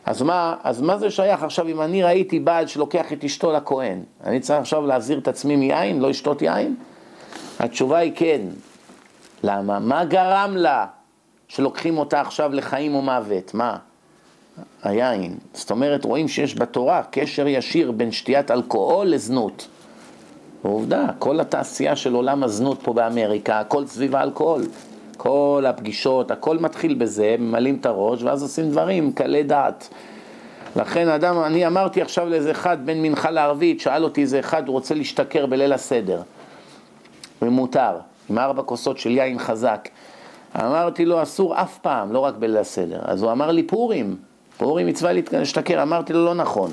אז מה, אז מה זה שייך עכשיו אם אני ראיתי בעל שלוקח את אשתו לכהן? אני צריך עכשיו להזהיר את עצמי מיין, לא לשתות יין? התשובה היא כן. למה? מה גרם לה שלוקחים אותה עכשיו לחיים או מוות? מה? היין. זאת אומרת, רואים שיש בתורה קשר ישיר בין שתיית אלכוהול לזנות. ועובדה, כל התעשייה של עולם הזנות פה באמריקה, הכל סביב האלכוהול. כל הפגישות, הכל מתחיל בזה, ממלאים את הראש, ואז עושים דברים קלי דעת. לכן אדם, אני אמרתי עכשיו לאיזה אחד בין מנחה לערבית, שאל אותי איזה אחד, הוא רוצה להשתכר בליל הסדר, ומותר, עם ארבע כוסות של יין חזק. אמרתי לו, אסור אף פעם, לא רק בליל הסדר. אז הוא אמר לי, פורים, פורים מצווה להשתכר. אמרתי לו, לא נכון.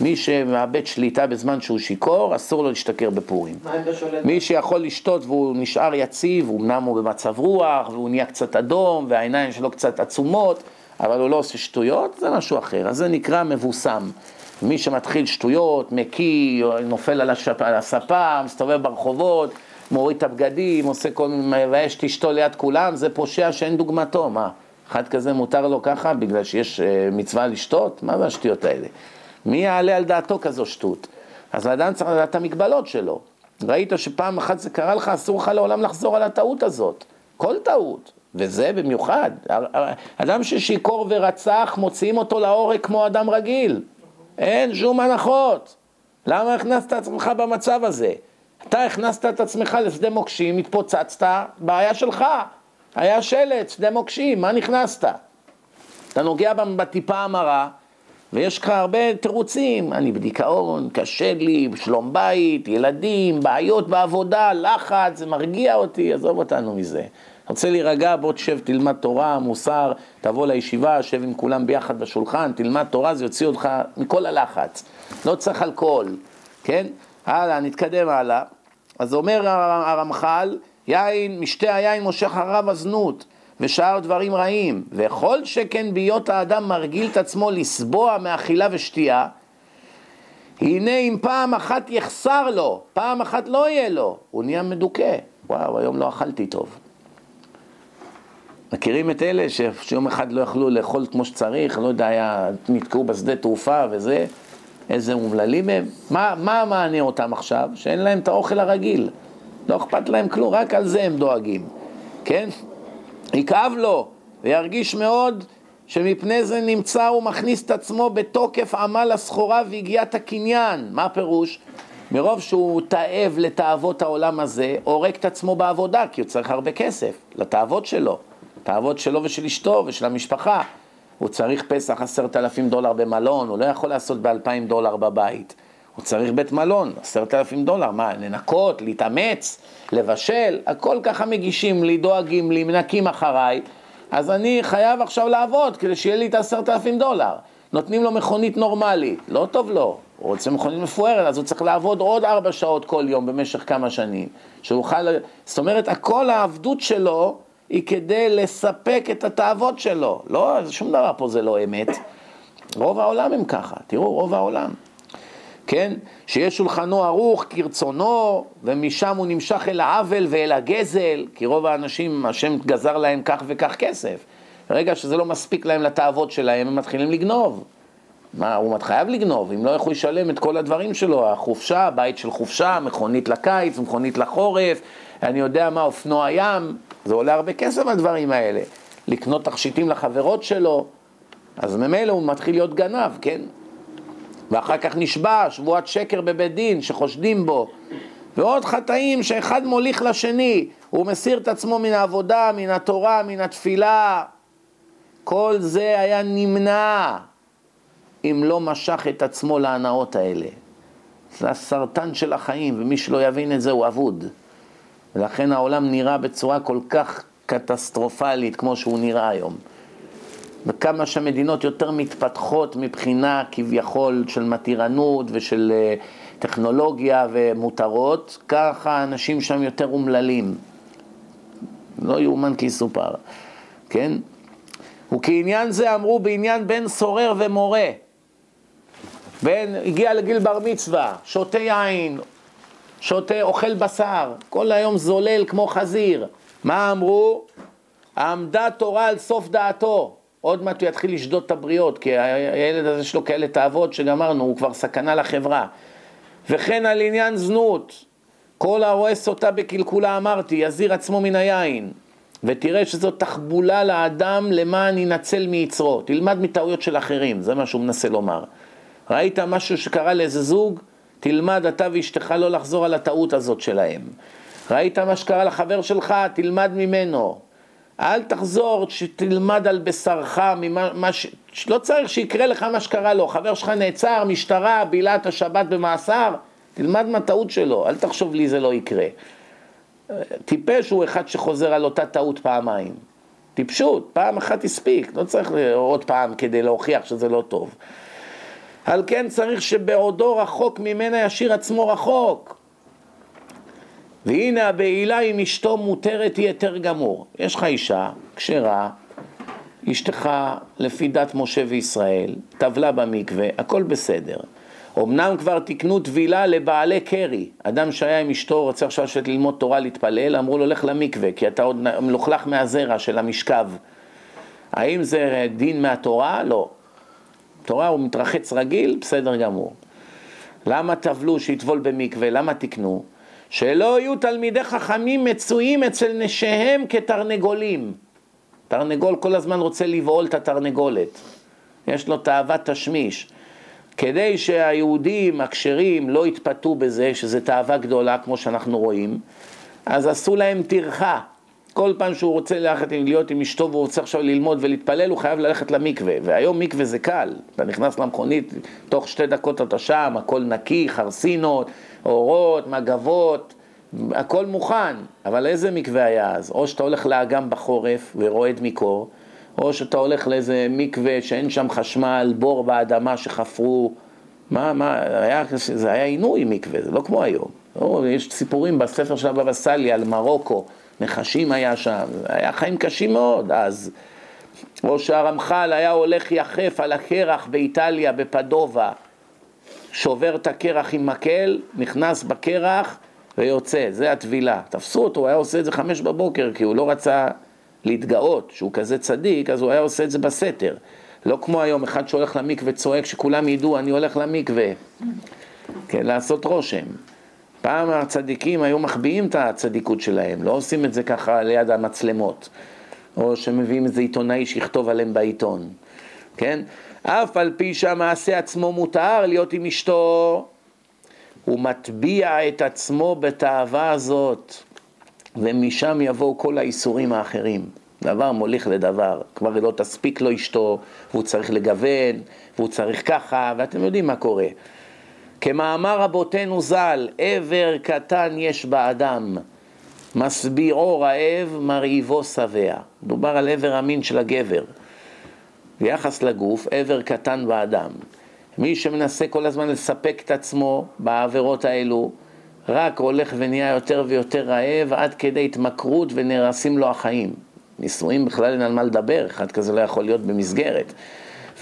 מי שמאבד שליטה בזמן שהוא שיכור, אסור לו להשתכר בפורים. מי שיכול לשתות והוא נשאר יציב, אמנם הוא במצב רוח, והוא נהיה קצת אדום, והעיניים שלו קצת עצומות, אבל הוא לא עושה שטויות, זה משהו אחר. אז זה נקרא מבוסם. מי שמתחיל שטויות, מקיא, נופל על, השפ... על הספה, מסתובב ברחובות, מוריד את הבגדים, עושה כל מיני, מבייש את אשתו ליד כולם, זה פושע שאין דוגמתו, מה? אחד כזה מותר לו ככה בגלל שיש אה, מצווה לשתות? מה זה השטויות האלה? מי יעלה על דעתו כזו שטות? אז האדם צריך לדעת את המגבלות שלו. ראית שפעם אחת זה קרה לך, אסור לך לעולם לחזור על הטעות הזאת. כל טעות. וזה במיוחד. אדם ששיכור ורצח, מוציאים אותו להורג כמו אדם רגיל. אין שום הנחות. למה הכנסת עצמך במצב הזה? אתה הכנסת את עצמך לשדה מוקשים, התפוצצת, בעיה שלך. היה שלט, שדה מוקשים, מה נכנסת? אתה נוגע בטיפה המרה, ויש לך הרבה תירוצים, אני בדיכאון, קשה לי, שלום בית, ילדים, בעיות בעבודה, לחץ, זה מרגיע אותי, עזוב אותנו מזה. רוצה להירגע, בוא תשב, תלמד תורה, מוסר, תבוא לישיבה, שב עם כולם ביחד בשולחן, תלמד תורה, זה יוציא אותך מכל הלחץ. לא צריך אלכוהול, כן? הלאה, נתקדם הלאה. אז אומר הרמח"ל, יין, משתה היין מושך הרב הזנות. ושאר דברים רעים, וכל שכן בהיות האדם מרגיל את עצמו לסבוע מאכילה ושתייה, הנה אם פעם אחת יחסר לו, פעם אחת לא יהיה לו, הוא נהיה מדוכא. וואו, היום לא אכלתי טוב. מכירים את אלה שיום אחד לא יכלו לאכול כמו שצריך, לא יודע, היה, נתקעו בשדה תעופה וזה, איזה אומללים הם? מה, מה מענה אותם עכשיו? שאין להם את האוכל הרגיל. לא אכפת להם כלום, רק על זה הם דואגים, כן? יכאב לו וירגיש מאוד שמפני זה נמצא ומכניס את עצמו בתוקף עמל הסחורה והגיעת הקניין. מה הפירוש? מרוב שהוא תאב לתאוות העולם הזה, הורג את עצמו בעבודה, כי הוא צריך הרבה כסף לתאוות שלו, תאוות שלו ושל אשתו ושל המשפחה. הוא צריך פסח עשרת אלפים דולר במלון, הוא לא יכול לעשות באלפיים דולר בבית. הוא צריך בית מלון, עשרת אלפים דולר, מה, לנקות, להתאמץ, לבשל, הכל ככה מגישים לי, דואגים לי, מנקים אחריי, אז אני חייב עכשיו לעבוד כדי שיהיה לי את העשרת אלפים דולר. נותנים לו מכונית נורמלית, לא טוב לו, הוא רוצה מכונית מפוארת, אז הוא צריך לעבוד עוד ארבע שעות כל יום במשך כמה שנים, שיוכל, זאת אומרת, הכל העבדות שלו היא כדי לספק את התאוות שלו, לא, שום דבר פה זה לא אמת. רוב העולם הם ככה, תראו, רוב העולם. כן? שיש שולחנו ערוך כרצונו, ומשם הוא נמשך אל העוול ואל הגזל, כי רוב האנשים, השם גזר להם כך וכך כסף. ברגע שזה לא מספיק להם לתאוות שלהם, הם מתחילים לגנוב. מה, הוא חייב לגנוב, אם לא, איך הוא ישלם את כל הדברים שלו, החופשה, בית של חופשה, מכונית לקיץ, מכונית לחורף, אני יודע מה, אופנוע ים, זה עולה הרבה כסף הדברים האלה. לקנות תכשיטים לחברות שלו, אז ממילא הוא מתחיל להיות גנב, כן? ואחר כך נשבע שבועת שקר בבית דין שחושדים בו, ועוד חטאים שאחד מוליך לשני, הוא מסיר את עצמו מן העבודה, מן התורה, מן התפילה. כל זה היה נמנע אם לא משך את עצמו להנאות האלה. זה הסרטן של החיים, ומי שלא יבין את זה הוא אבוד. ולכן העולם נראה בצורה כל כך קטסטרופלית כמו שהוא נראה היום. וכמה שהמדינות יותר מתפתחות מבחינה כביכול של מתירנות ושל אה, טכנולוגיה ומותרות, ככה האנשים שם יותר אומללים. לא יאומן כי יסופר, כן? וכעניין זה אמרו בעניין בן סורר ומורה. בן הגיע לגיל בר מצווה, שותה יין, שותה, אוכל בשר, כל היום זולל כמו חזיר. מה אמרו? עמדה תורה על סוף דעתו. עוד מעט הוא יתחיל לשדוד את הבריות, כי הילד הזה יש לו כאלה תאוות שגמרנו, הוא כבר סכנה לחברה. וכן על עניין זנות, כל הרואה סוטה בקלקולה אמרתי, יזיר עצמו מן היין, ותראה שזאת תחבולה לאדם למען ינצל מיצרו. תלמד מטעויות של אחרים, זה מה שהוא מנסה לומר. ראית משהו שקרה לאיזה זוג? תלמד אתה ואשתך לא לחזור על הטעות הזאת שלהם. ראית מה שקרה לחבר שלך? תלמד ממנו. אל תחזור, שתלמד על בשרך, ממה, ש... לא צריך שיקרה לך מה שקרה לו. חבר שלך נעצר, משטרה, בילה את השבת במאסר, תלמד מהטעות שלו, אל תחשוב לי זה לא יקרה. טיפש הוא אחד שחוזר על אותה טעות פעמיים. טיפשות, פעם אחת הספיק, לא צריך עוד פעם כדי להוכיח שזה לא טוב. על כן צריך שבעודו רחוק ממנה ישאיר עצמו רחוק. והנה הבעילה עם אשתו מותרת יותר גמור. יש לך אישה, כשרה, אשתך לפי דת משה וישראל, טבלה במקווה, הכל בסדר. אמנם כבר תיקנו טבילה לבעלי קרי, אדם שהיה עם אשתו, רוצה עכשיו לשבת ללמוד תורה, להתפלל, אמרו לו לך למקווה, כי אתה עוד מלוכלך מהזרע של המשכב. האם זה דין מהתורה? לא. תורה הוא מתרחץ רגיל, בסדר גמור. למה טבלו שיטבול במקווה? למה תיקנו? שלא יהיו תלמידי חכמים מצויים אצל נשיהם כתרנגולים. תרנגול כל הזמן רוצה לבעול את התרנגולת. יש לו תאוות תשמיש. כדי שהיהודים הכשרים לא יתפתו בזה, שזו תאווה גדולה, כמו שאנחנו רואים, אז עשו להם טרחה. כל פעם שהוא רוצה ללכת, להיות עם אשתו והוא רוצה עכשיו ללמוד ולהתפלל, הוא חייב ללכת למקווה. והיום מקווה זה קל, אתה נכנס למכונית, תוך שתי דקות אתה שם, הכל נקי, חרסינות, אורות, מגבות, הכל מוכן. אבל איזה מקווה היה אז? או שאתה הולך לאגם בחורף ורועד מקור, או שאתה הולך לאיזה מקווה שאין שם חשמל, בור באדמה שחפרו. מה, מה, היה, זה היה עינוי מקווה, זה לא כמו היום. או, יש סיפורים בספר של הבבא סאלי על מרוקו. נחשים היה שם, היה חיים קשים מאוד אז. או שהרמח"ל היה הולך יחף על הקרח באיטליה, בפדובה, שובר את הקרח עם מקל, נכנס בקרח ויוצא, זה הטבילה. תפסו אותו, הוא היה עושה את זה חמש בבוקר, כי הוא לא רצה להתגאות שהוא כזה צדיק, אז הוא היה עושה את זה בסתר. לא כמו היום, אחד שהולך למקווה צועק, שכולם ידעו, אני הולך למקווה. כן, לעשות רושם. פעם הצדיקים היו מחביאים את הצדיקות שלהם, לא עושים את זה ככה ליד המצלמות, או שמביאים איזה עיתונאי שיכתוב עליהם בעיתון, כן? אף על פי שהמעשה עצמו מותר להיות עם אשתו, הוא מטביע את עצמו בתאווה הזאת, ומשם יבואו כל האיסורים האחרים. דבר מוליך לדבר, כבר לא תספיק לו אשתו, והוא צריך לגוון, והוא צריך ככה, ואתם יודעים מה קורה. כמאמר רבותינו ז"ל, עבר קטן יש באדם, מסבירו רעב, מרהיבו שבע. דובר על עבר המין של הגבר. ביחס לגוף, עבר קטן באדם. מי שמנסה כל הזמן לספק את עצמו בעבירות האלו, רק הולך ונהיה יותר ויותר רעב עד כדי התמכרות ונהרסים לו החיים. נישואים בכלל אין על מה לדבר, אחד כזה לא יכול להיות במסגרת.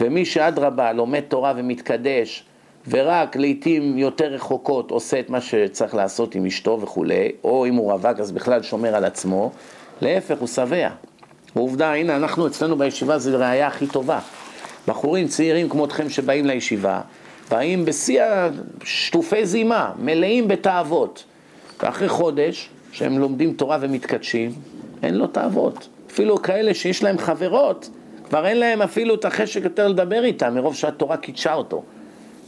ומי שאדרבה לומד תורה ומתקדש, ורק לעיתים יותר רחוקות עושה את מה שצריך לעשות עם אשתו וכולי, או אם הוא רווק אז בכלל שומר על עצמו, להפך, הוא שבע. ועובדה, הנה אנחנו אצלנו בישיבה זה ראייה הכי טובה. בחורים צעירים כמותכם שבאים לישיבה, באים בשיא השטופי זימה, מלאים בתאוות. ואחרי חודש, שהם לומדים תורה ומתקדשים, אין לו תאוות. אפילו כאלה שיש להם חברות, כבר אין להם אפילו את החשק יותר לדבר איתם, מרוב שהתורה קידשה אותו.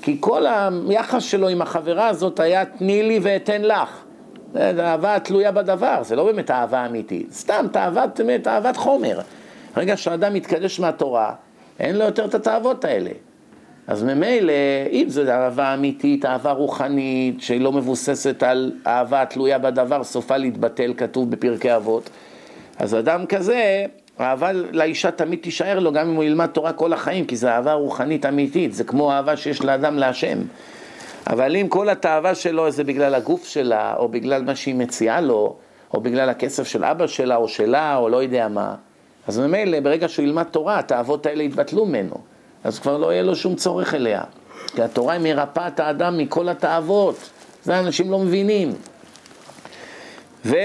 כי כל היחס שלו עם החברה הזאת היה תני לי ואתן לך. זה אהבה תלויה בדבר, זה לא באמת אהבה אמיתית, סתם תאוות, תאוות חומר. ברגע שאדם מתקדש מהתורה, אין לו יותר את התאוות האלה. אז ממילא, אם זו אהבה אמיתית, אהבה רוחנית, שהיא לא מבוססת על אהבה תלויה בדבר, סופה להתבטל, כתוב בפרקי אבות, אז אדם כזה, האהבה לאישה תמיד תישאר לו גם אם הוא ילמד תורה כל החיים, כי זו אהבה רוחנית אמיתית, זה כמו אהבה שיש לאדם להשם. אבל אם כל התאווה שלו זה בגלל הגוף שלה, או בגלל מה שהיא מציעה לו, או בגלל הכסף של אבא שלה, או שלה, או לא יודע מה, אז ממילא ברגע שהוא ילמד תורה, התאוות האלה יתבטלו ממנו. אז כבר לא יהיה לו שום צורך אליה. כי התורה היא מרפאה את האדם מכל התאוות. זה אנשים לא מבינים. ו...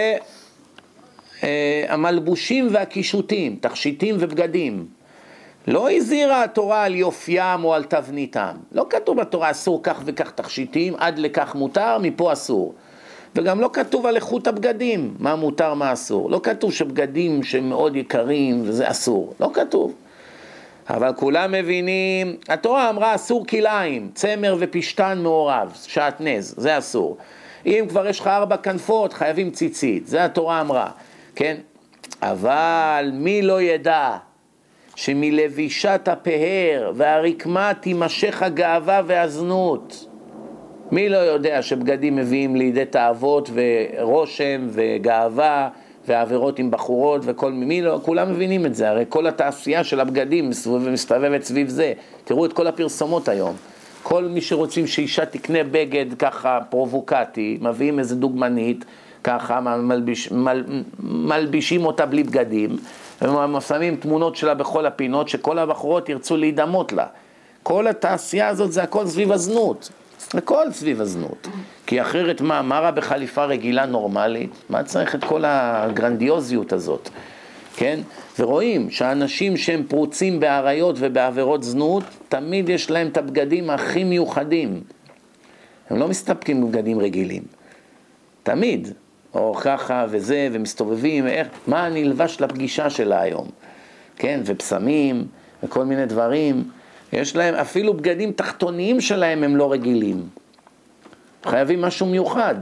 אה, המלבושים והקישוטים, תכשיטים ובגדים. לא הזהירה התורה על יופיים או על תבניתם. לא כתוב בתורה אסור כך וכך תכשיטים, עד לכך מותר, מפה אסור. וגם לא כתוב על איכות הבגדים, מה מותר, מה אסור. לא כתוב שבגדים שמאוד יקרים וזה אסור. לא כתוב. אבל כולם מבינים, התורה אמרה אסור כלאיים, צמר ופשתן מעורב, שעטנז, זה אסור. אם כבר יש לך ארבע כנפות, חייבים ציצית, זה התורה אמרה, כן? אבל מי לא ידע שמלבישת הפאר והרקמה תימשך הגאווה והזנות. מי לא יודע שבגדים מביאים לידי תאוות ורושם וגאווה ועבירות עם בחורות וכל מי לא, כולם מבינים את זה, הרי כל התעשייה של הבגדים מסתובבת סביב זה. תראו את כל הפרסומות היום. כל מי שרוצים שאישה תקנה בגד ככה פרובוקטי, מביאים איזה דוגמנית, ככה מלביש, מל, מלבישים אותה בלי בגדים, ושמים תמונות שלה בכל הפינות, שכל הבחורות ירצו להידמות לה. כל התעשייה הזאת זה הכל סביב הזנות. הכל סביב הזנות. כי אחרת מה, מה רע בחליפה רגילה נורמלית? מה צריך את כל הגרנדיוזיות הזאת? כן? ורואים שאנשים שהם פרוצים באריות ובעבירות זנות, תמיד יש להם את הבגדים הכי מיוחדים. הם לא מסתפקים בבגדים רגילים. תמיד. או ככה וזה, ומסתובבים, איך, מה הנלבש לפגישה שלה היום, כן, ובשמים, וכל מיני דברים, יש להם, אפילו בגדים תחתוניים שלהם הם לא רגילים. חייבים משהו מיוחד,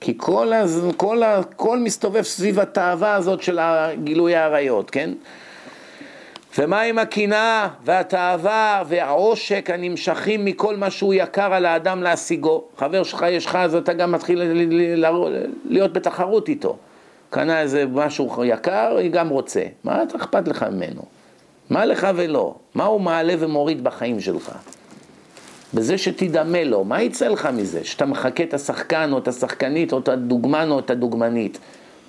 כי כל, הז, כל, כל מסתובב סביב התאווה הזאת של גילוי האריות, כן? ומה עם הקנאה והתאווה והעושק הנמשכים מכל מה שהוא יקר על האדם להשיגו? חבר שלך יש לך, אז אתה גם מתחיל להיות בתחרות איתו. קנה איזה משהו יקר, היא גם רוצה. מה אתה אכפת לך ממנו? מה לך ולא? מה הוא מעלה ומוריד בחיים שלך? בזה שתדמה לו, מה יצא לך מזה? שאתה מחקה את השחקן או את השחקנית או את הדוגמן או את הדוגמנית.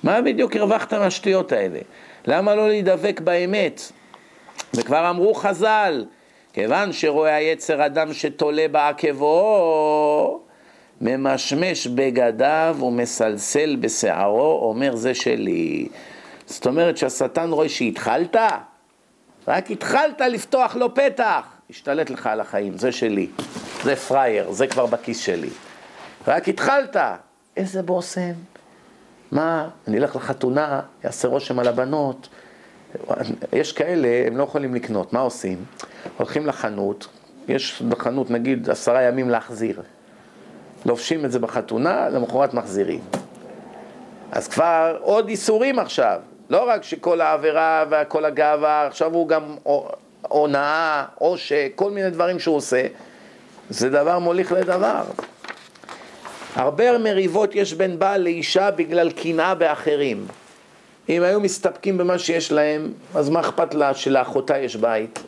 מה בדיוק הרווחת מהשטויות האלה? למה לא להידבק באמת? וכבר אמרו חז"ל, כיוון שרואה היצר אדם שתולה בעקבו, ממשמש בגדיו ומסלסל בשערו, אומר זה שלי. זאת אומרת שהשטן רואה שהתחלת, רק התחלת לפתוח לו פתח, השתלט לך על החיים, זה שלי, זה פראייר, זה כבר בכיס שלי. רק התחלת, איזה בושם. מה, אני אלך לחתונה, יעשה רושם על הבנות, יש כאלה, הם לא יכולים לקנות, מה עושים? הולכים לחנות, יש בחנות נגיד עשרה ימים להחזיר. לובשים את זה בחתונה, למחרת מחזירים. אז כבר עוד איסורים עכשיו. לא רק שכל העבירה וכל הגאווה, עכשיו הוא גם הונאה, עושק, כל מיני דברים שהוא עושה. זה דבר מוליך לדבר. הרבה מריבות יש בין בעל לאישה בגלל קנאה באחרים. אם היו מסתפקים במה שיש להם, אז מה אכפת לה שלאחותה יש בית?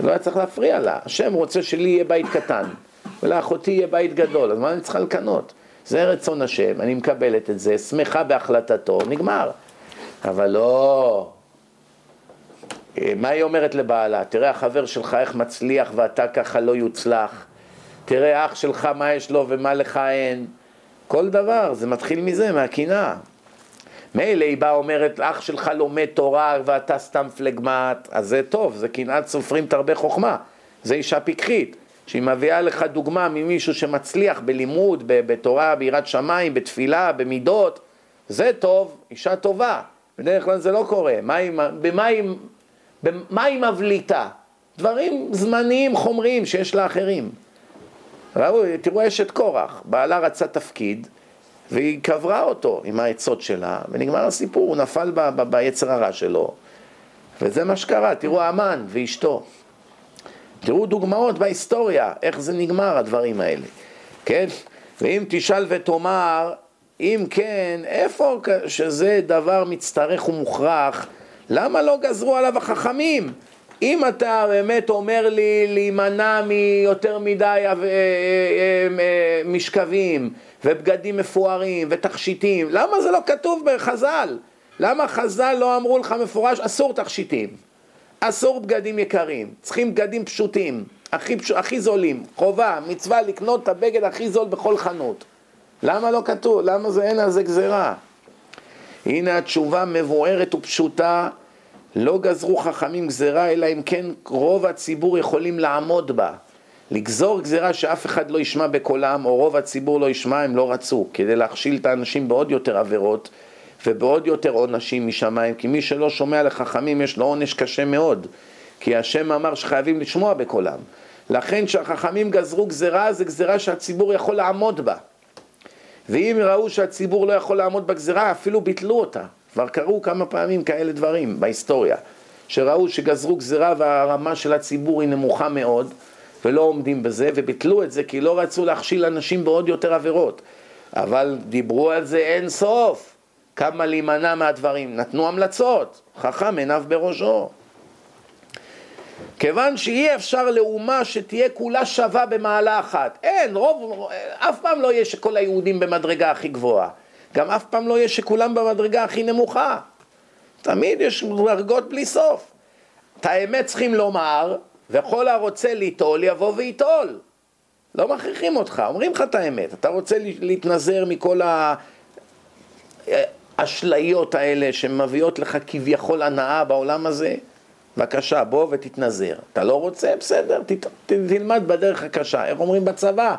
לא היה צריך להפריע לה. השם רוצה שלי יהיה בית קטן, ולאחותי יהיה בית גדול, אז מה אני צריכה לקנות? זה רצון השם, אני מקבלת את זה, שמחה בהחלטתו, נגמר. אבל לא... מה היא אומרת לבעלה? תראה החבר שלך איך מצליח ואתה ככה לא יוצלח. תראה אח שלך מה יש לו ומה לך אין. כל דבר, זה מתחיל מזה, מהקנאה. מילא היא באה אומרת, אח שלך לומד תורה ואתה סתם פלגמט, אז זה טוב, זה קנאת סופרים תרבה חוכמה, זה אישה פיקחית, שהיא מביאה לך דוגמה ממישהו שמצליח בלימוד, בתורה, ביראת שמיים, בתפילה, במידות, זה טוב, אישה טובה, בדרך כלל זה לא קורה, במה היא מבליטה? דברים זמניים חומריים שיש לאחרים. ראו, תראו אשת קורח, בעלה רצה תפקיד, והיא קברה אותו עם העצות שלה, ונגמר הסיפור, הוא נפל ב- ב- ביצר הרע שלו, וזה מה שקרה, תראו המן ואשתו. תראו דוגמאות בהיסטוריה, איך זה נגמר הדברים האלה, כן? ואם תשאל ותאמר, אם כן, איפה שזה דבר מצטרך ומוכרח, למה לא גזרו עליו החכמים? אם אתה באמת אומר לי להימנע מיותר מדי אה, אה, אה, משכבים ובגדים מפוארים ותכשיטים, למה זה לא כתוב בחז"ל? למה חז"ל לא אמרו לך מפורש אסור תכשיטים, אסור בגדים יקרים, צריכים בגדים פשוטים, הכי, פש... הכי זולים, חובה, מצווה לקנות את הבגד הכי זול בכל חנות. למה לא כתוב? למה זה אין על זה גזירה? הנה התשובה מבוארת ופשוטה לא גזרו חכמים גזרה, אלא אם כן רוב הציבור יכולים לעמוד בה. לגזור גזירה שאף אחד לא ישמע בקולם, או רוב הציבור לא ישמע, הם לא רצו, כדי להכשיל את האנשים בעוד יותר עבירות ובעוד יותר עונשים משמיים, כי מי שלא שומע לחכמים יש לו עונש קשה מאוד, כי השם אמר שחייבים לשמוע בקולם. לכן כשהחכמים גזרו גזירה, זה גזירה שהציבור יכול לעמוד בה. ואם ראו שהציבור לא יכול לעמוד בגזירה, אפילו ביטלו אותה. כבר קרו כמה פעמים כאלה דברים בהיסטוריה, שראו שגזרו גזירה והרמה של הציבור היא נמוכה מאוד, ולא עומדים בזה, וביטלו את זה כי לא רצו להכשיל אנשים בעוד יותר עבירות. אבל דיברו על זה אין סוף, כמה להימנע מהדברים, נתנו המלצות, חכם עיניו בראשו. כיוון שאי אפשר לאומה שתהיה כולה שווה במעלה אחת. אין, רוב, אף פעם לא יהיה שכל היהודים במדרגה הכי גבוהה. גם אף פעם לא יהיה שכולם במדרגה הכי נמוכה. תמיד יש דרגות בלי סוף. את האמת צריכים לומר, וכל הרוצה ליטול יבוא וייטול. לא מכריחים אותך, אומרים לך את האמת. אתה רוצה להתנזר מכל האשליות האלה שמביאות לך כביכול הנאה בעולם הזה? בבקשה, בוא ותתנזר. אתה לא רוצה? בסדר, ת, ת, תלמד בדרך הקשה. איך אומרים בצבא?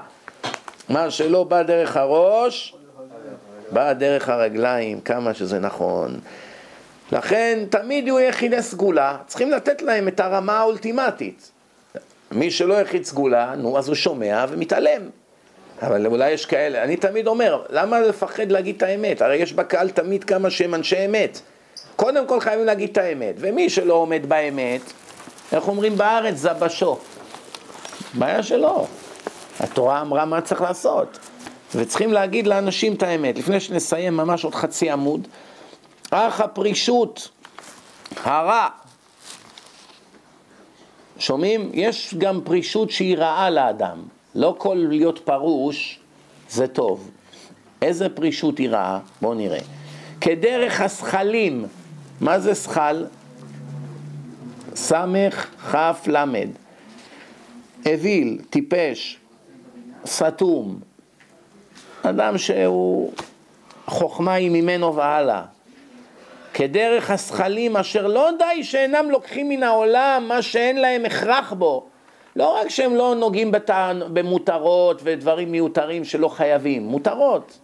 מה שלא בא דרך הראש, בא דרך הרגליים, כמה שזה נכון. לכן תמיד יהיו יחידי סגולה, צריכים לתת להם את הרמה האולטימטית. מי שלא יחיד סגולה, נו, אז הוא שומע ומתעלם. אבל אולי יש כאלה, אני תמיד אומר, למה לפחד להגיד את האמת? הרי יש בקהל תמיד כמה שהם אנשי אמת. קודם כל חייבים להגיד את האמת, ומי שלא עומד באמת, איך אומרים בארץ? זבשו. בעיה שלו. התורה אמרה מה צריך לעשות. וצריכים להגיד לאנשים את האמת. לפני שנסיים ממש עוד חצי עמוד, אך הפרישות, הרע, שומעים? יש גם פרישות שהיא רעה לאדם. לא כל להיות פרוש זה טוב. איזה פרישות היא רעה? בואו נראה. כדרך השכלים, מה זה שכל? סמך כף למד. אוויל, טיפש, סתום, אדם שהוא, חוכמה היא ממנו והלאה. כדרך השכלים אשר לא די שאינם לוקחים מן העולם מה שאין להם הכרח בו. לא רק שהם לא נוגעים בתענ... במותרות ודברים מיותרים שלא חייבים, מותרות.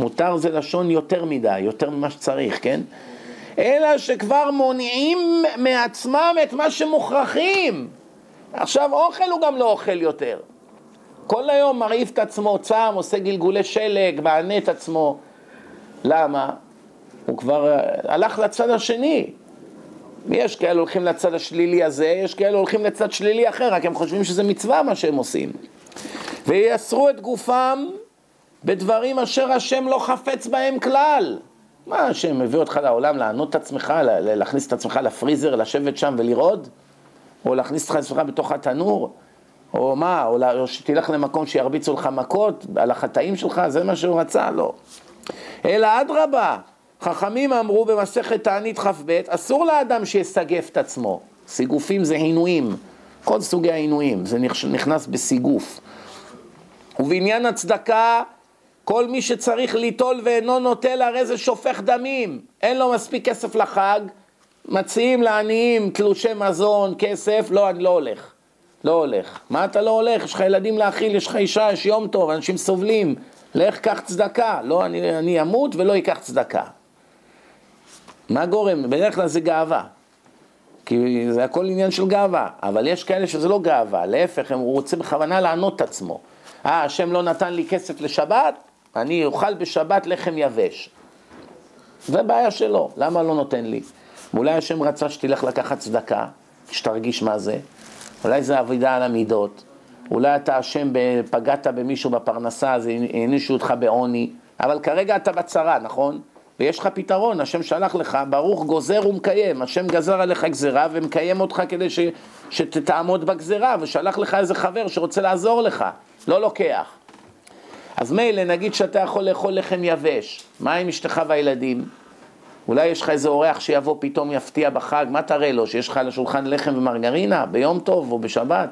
מותר זה לשון יותר מדי, יותר ממה שצריך, כן? אלא שכבר מונעים מעצמם את מה שמוכרחים. עכשיו אוכל הוא גם לא אוכל יותר. כל היום מרעיף את עצמו, צם, עושה גלגולי שלג, מענה את עצמו. למה? הוא כבר אה, הלך לצד השני. יש כאלה הולכים לצד השלילי הזה, יש כאלה הולכים לצד שלילי אחר, רק הם חושבים שזה מצווה מה שהם עושים. וייסרו את גופם בדברים אשר השם לא חפץ בהם כלל. מה השם מביא אותך לעולם לענות את עצמך, להכניס את עצמך לפריזר, לשבת שם ולרעוד? או להכניס את עצמך בתוך התנור? או מה, או שתלך למקום שירביצו לך מכות על החטאים שלך, זה מה שהוא רצה? לא. אלא אדרבה, חכמים אמרו במסכת תענית כ"ב, אסור לאדם שיסגף את עצמו. סיגופים זה עינויים, כל סוגי העינויים, זה נכנס בסיגוף. ובעניין הצדקה, כל מי שצריך ליטול ואינו נוטל הרי זה שופך דמים, אין לו מספיק כסף לחג, מציעים לעניים תלושי מזון, כסף, לא, אני לא הולך. לא הולך. מה אתה לא הולך? יש לך ילדים להאכיל, יש לך אישה, יש יום טוב, אנשים סובלים. לך קח צדקה. לא, אני, אני אמות ולא אקח צדקה. מה גורם? בדרך כלל זה גאווה. כי זה הכל עניין של גאווה. אבל יש כאלה שזה לא גאווה, להפך, הם רוצים בכוונה לענות את עצמו. אה, השם לא נתן לי כסף לשבת, אני אוכל בשבת לחם יבש. זה בעיה שלו, למה לא נותן לי? ואולי השם רצה שתלך לקחת צדקה, שתרגיש מה זה, אולי זה אבידה על המידות, אולי אתה אשם, פגעת במישהו בפרנסה, אז הענישו אותך בעוני, אבל כרגע אתה בצרה, נכון? ויש לך פתרון, השם שלח לך, ברוך גוזר ומקיים, השם גזר עליך גזירה ומקיים אותך כדי ש, שתעמוד בגזירה, ושלח לך איזה חבר שרוצה לעזור לך, לא לוקח. אז מילא, נגיד שאתה יכול לאכול לחם יבש, מה עם אשתך והילדים? אולי יש לך איזה אורח שיבוא פתאום יפתיע בחג, מה תראה לו? שיש לך על השולחן לחם ומרגרינה ביום טוב או בשבת?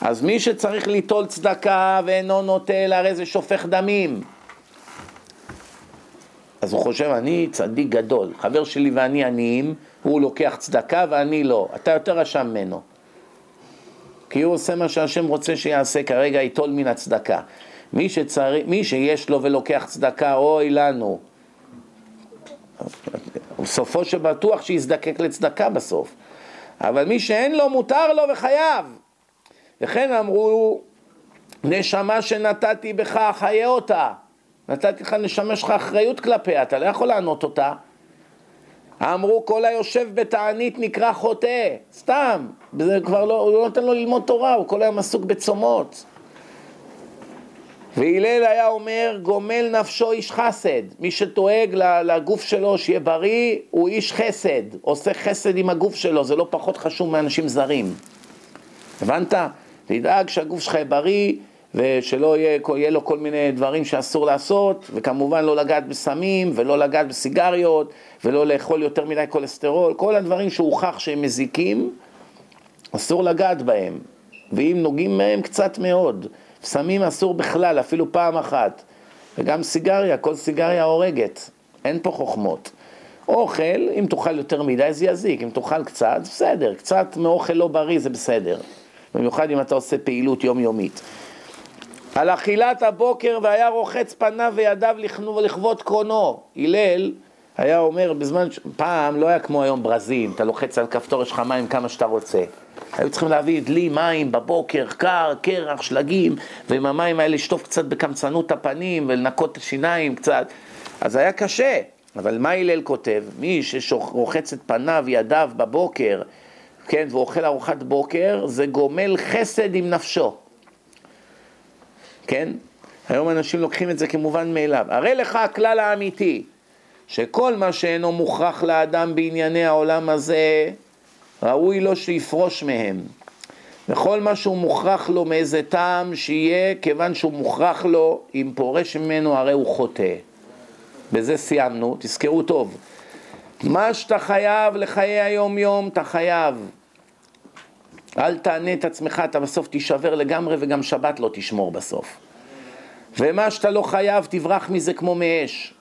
אז מי שצריך ליטול צדקה ואינו נוטל, הרי זה שופך דמים. אז הוא חושב, אני צדיק גדול, חבר שלי ואני עניים, הוא לוקח צדקה ואני לא, אתה יותר רשם ממנו. כי הוא עושה מה שהשם רוצה שיעשה כרגע, ייטול מן הצדקה. מי, שצר... מי שיש לו ולוקח צדקה, אוי לנו. סופו שבטוח שיזדקק לצדקה בסוף. אבל מי שאין לו, מותר לו וחייב. וכן אמרו, נשמה שנתתי בך, חיה אותה. נתתי לך נשמה שלך אחריות כלפיה, אתה לא יכול לענות אותה. אמרו כל היושב בתענית נקרא חוטא, סתם, זה כבר לא, הוא לא נותן לו ללמוד תורה, הוא כל היום עסוק בצומות. והלל היה אומר, גומל נפשו איש חסד, מי שדואג לגוף שלו שיהיה בריא, הוא איש חסד, עושה חסד עם הגוף שלו, זה לא פחות חשוב מאנשים זרים. הבנת? תדאג שהגוף שלך יהיה בריא, ושלא יהיה, יהיה לו כל מיני דברים שאסור לעשות, וכמובן לא לגעת בסמים, ולא לגעת בסיגריות, ולא לאכול יותר מדי כולסטרול, כל הדברים שהוכח שהם מזיקים, אסור לגעת בהם, ואם נוגעים מהם קצת מאוד. סמים אסור בכלל, אפילו פעם אחת. וגם סיגריה, כל סיגריה הורגת, אין פה חוכמות. אוכל, אם תאכל יותר מדי זה יזיק, אם תאכל קצת, בסדר, קצת מאוכל לא בריא זה בסדר. במיוחד אם אתה עושה פעילות יומיומית. על אכילת הבוקר והיה רוחץ פניו וידיו לכבוד קרונו. הלל היה אומר בזמן, פעם לא היה כמו היום ברזים, אתה לוחץ על כפתור, יש לך מים כמה שאתה רוצה. היו צריכים להביא דלי מים בבוקר, קר, קרח, שלגים, ועם המים האלה לשטוף קצת בקמצנות הפנים ולנקות את השיניים קצת. אז היה קשה, אבל מה הלל כותב? מי שרוחץ את פניו, ידיו בבוקר, כן, ואוכל ארוחת בוקר, זה גומל חסד עם נפשו. כן? היום אנשים לוקחים את זה כמובן מאליו. הרי לך הכלל האמיתי, שכל מה שאינו מוכרח לאדם בענייני העולם הזה, ראוי לו שיפרוש מהם. וכל מה שהוא מוכרח לו מאיזה טעם שיהיה, כיוון שהוא מוכרח לו, אם פורש ממנו הרי הוא חוטא. בזה סיימנו, תזכרו טוב. מה שאתה חייב לחיי היום יום, אתה חייב. אל תענה את עצמך, אתה בסוף תישבר לגמרי וגם שבת לא תשמור בסוף. ומה שאתה לא חייב, תברח מזה כמו מאש.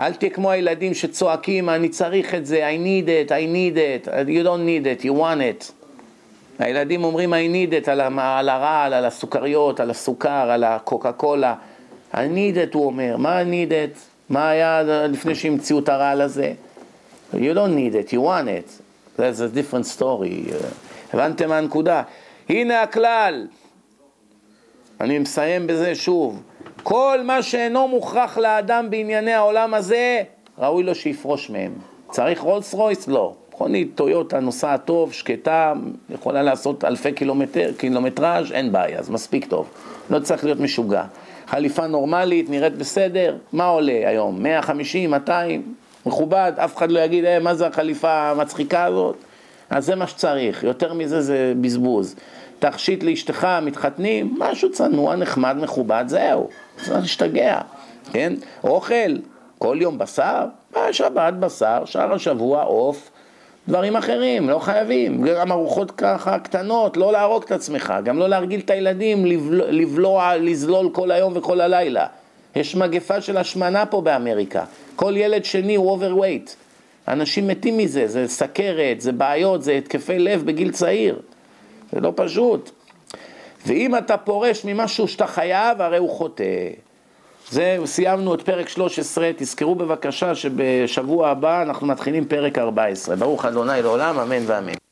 אל תהיה כמו הילדים שצועקים, אני צריך את זה, I need it, I need it, you don't need it, you want it. הילדים אומרים I need it על, על הרעל, על הסוכריות, על הסוכר, על הקוקה קולה. I need it, הוא אומר. מה I need it? מה היה לפני שהמציאו את הרעל הזה? You don't need it, you want it. That's a different story. הבנתם מה הנקודה? הנה הכלל. אני מסיים בזה שוב. כל מה שאינו מוכרח לאדם בענייני העולם הזה, ראוי לו שיפרוש מהם. צריך רולס רויס? לא. מכונית טויוטה נוסעת טוב, שקטה, יכולה לעשות אלפי קילומטר, קילומטראז', אין בעיה, אז מספיק טוב. לא צריך להיות משוגע. חליפה נורמלית, נראית בסדר, מה עולה היום? 150, 200? מכובד, אף אחד לא יגיד, אה, מה זה החליפה המצחיקה הזאת? אז זה מה שצריך, יותר מזה זה בזבוז. תכשיט לאשתך, מתחתנים, משהו צנוע, נחמד, מכובד, זהו. צריך להשתגע, כן? אוכל, כל יום בשר, שבת בשר, שאר השבוע עוף, דברים אחרים, לא חייבים. גם ארוחות ככה קטנות, לא להרוג את עצמך, גם לא להרגיל את הילדים לבלוע, לזלול כל היום וכל הלילה. יש מגפה של השמנה פה באמריקה. כל ילד שני הוא overweight. אנשים מתים מזה, זה סכרת, זה בעיות, זה התקפי לב בגיל צעיר. זה לא פשוט. ואם אתה פורש ממשהו שאתה חייב, הרי הוא חוטא. זה, סיימנו את פרק 13, תזכרו בבקשה שבשבוע הבא אנחנו מתחילים פרק 14. ברוך אדוני לעולם, אמן ואמן.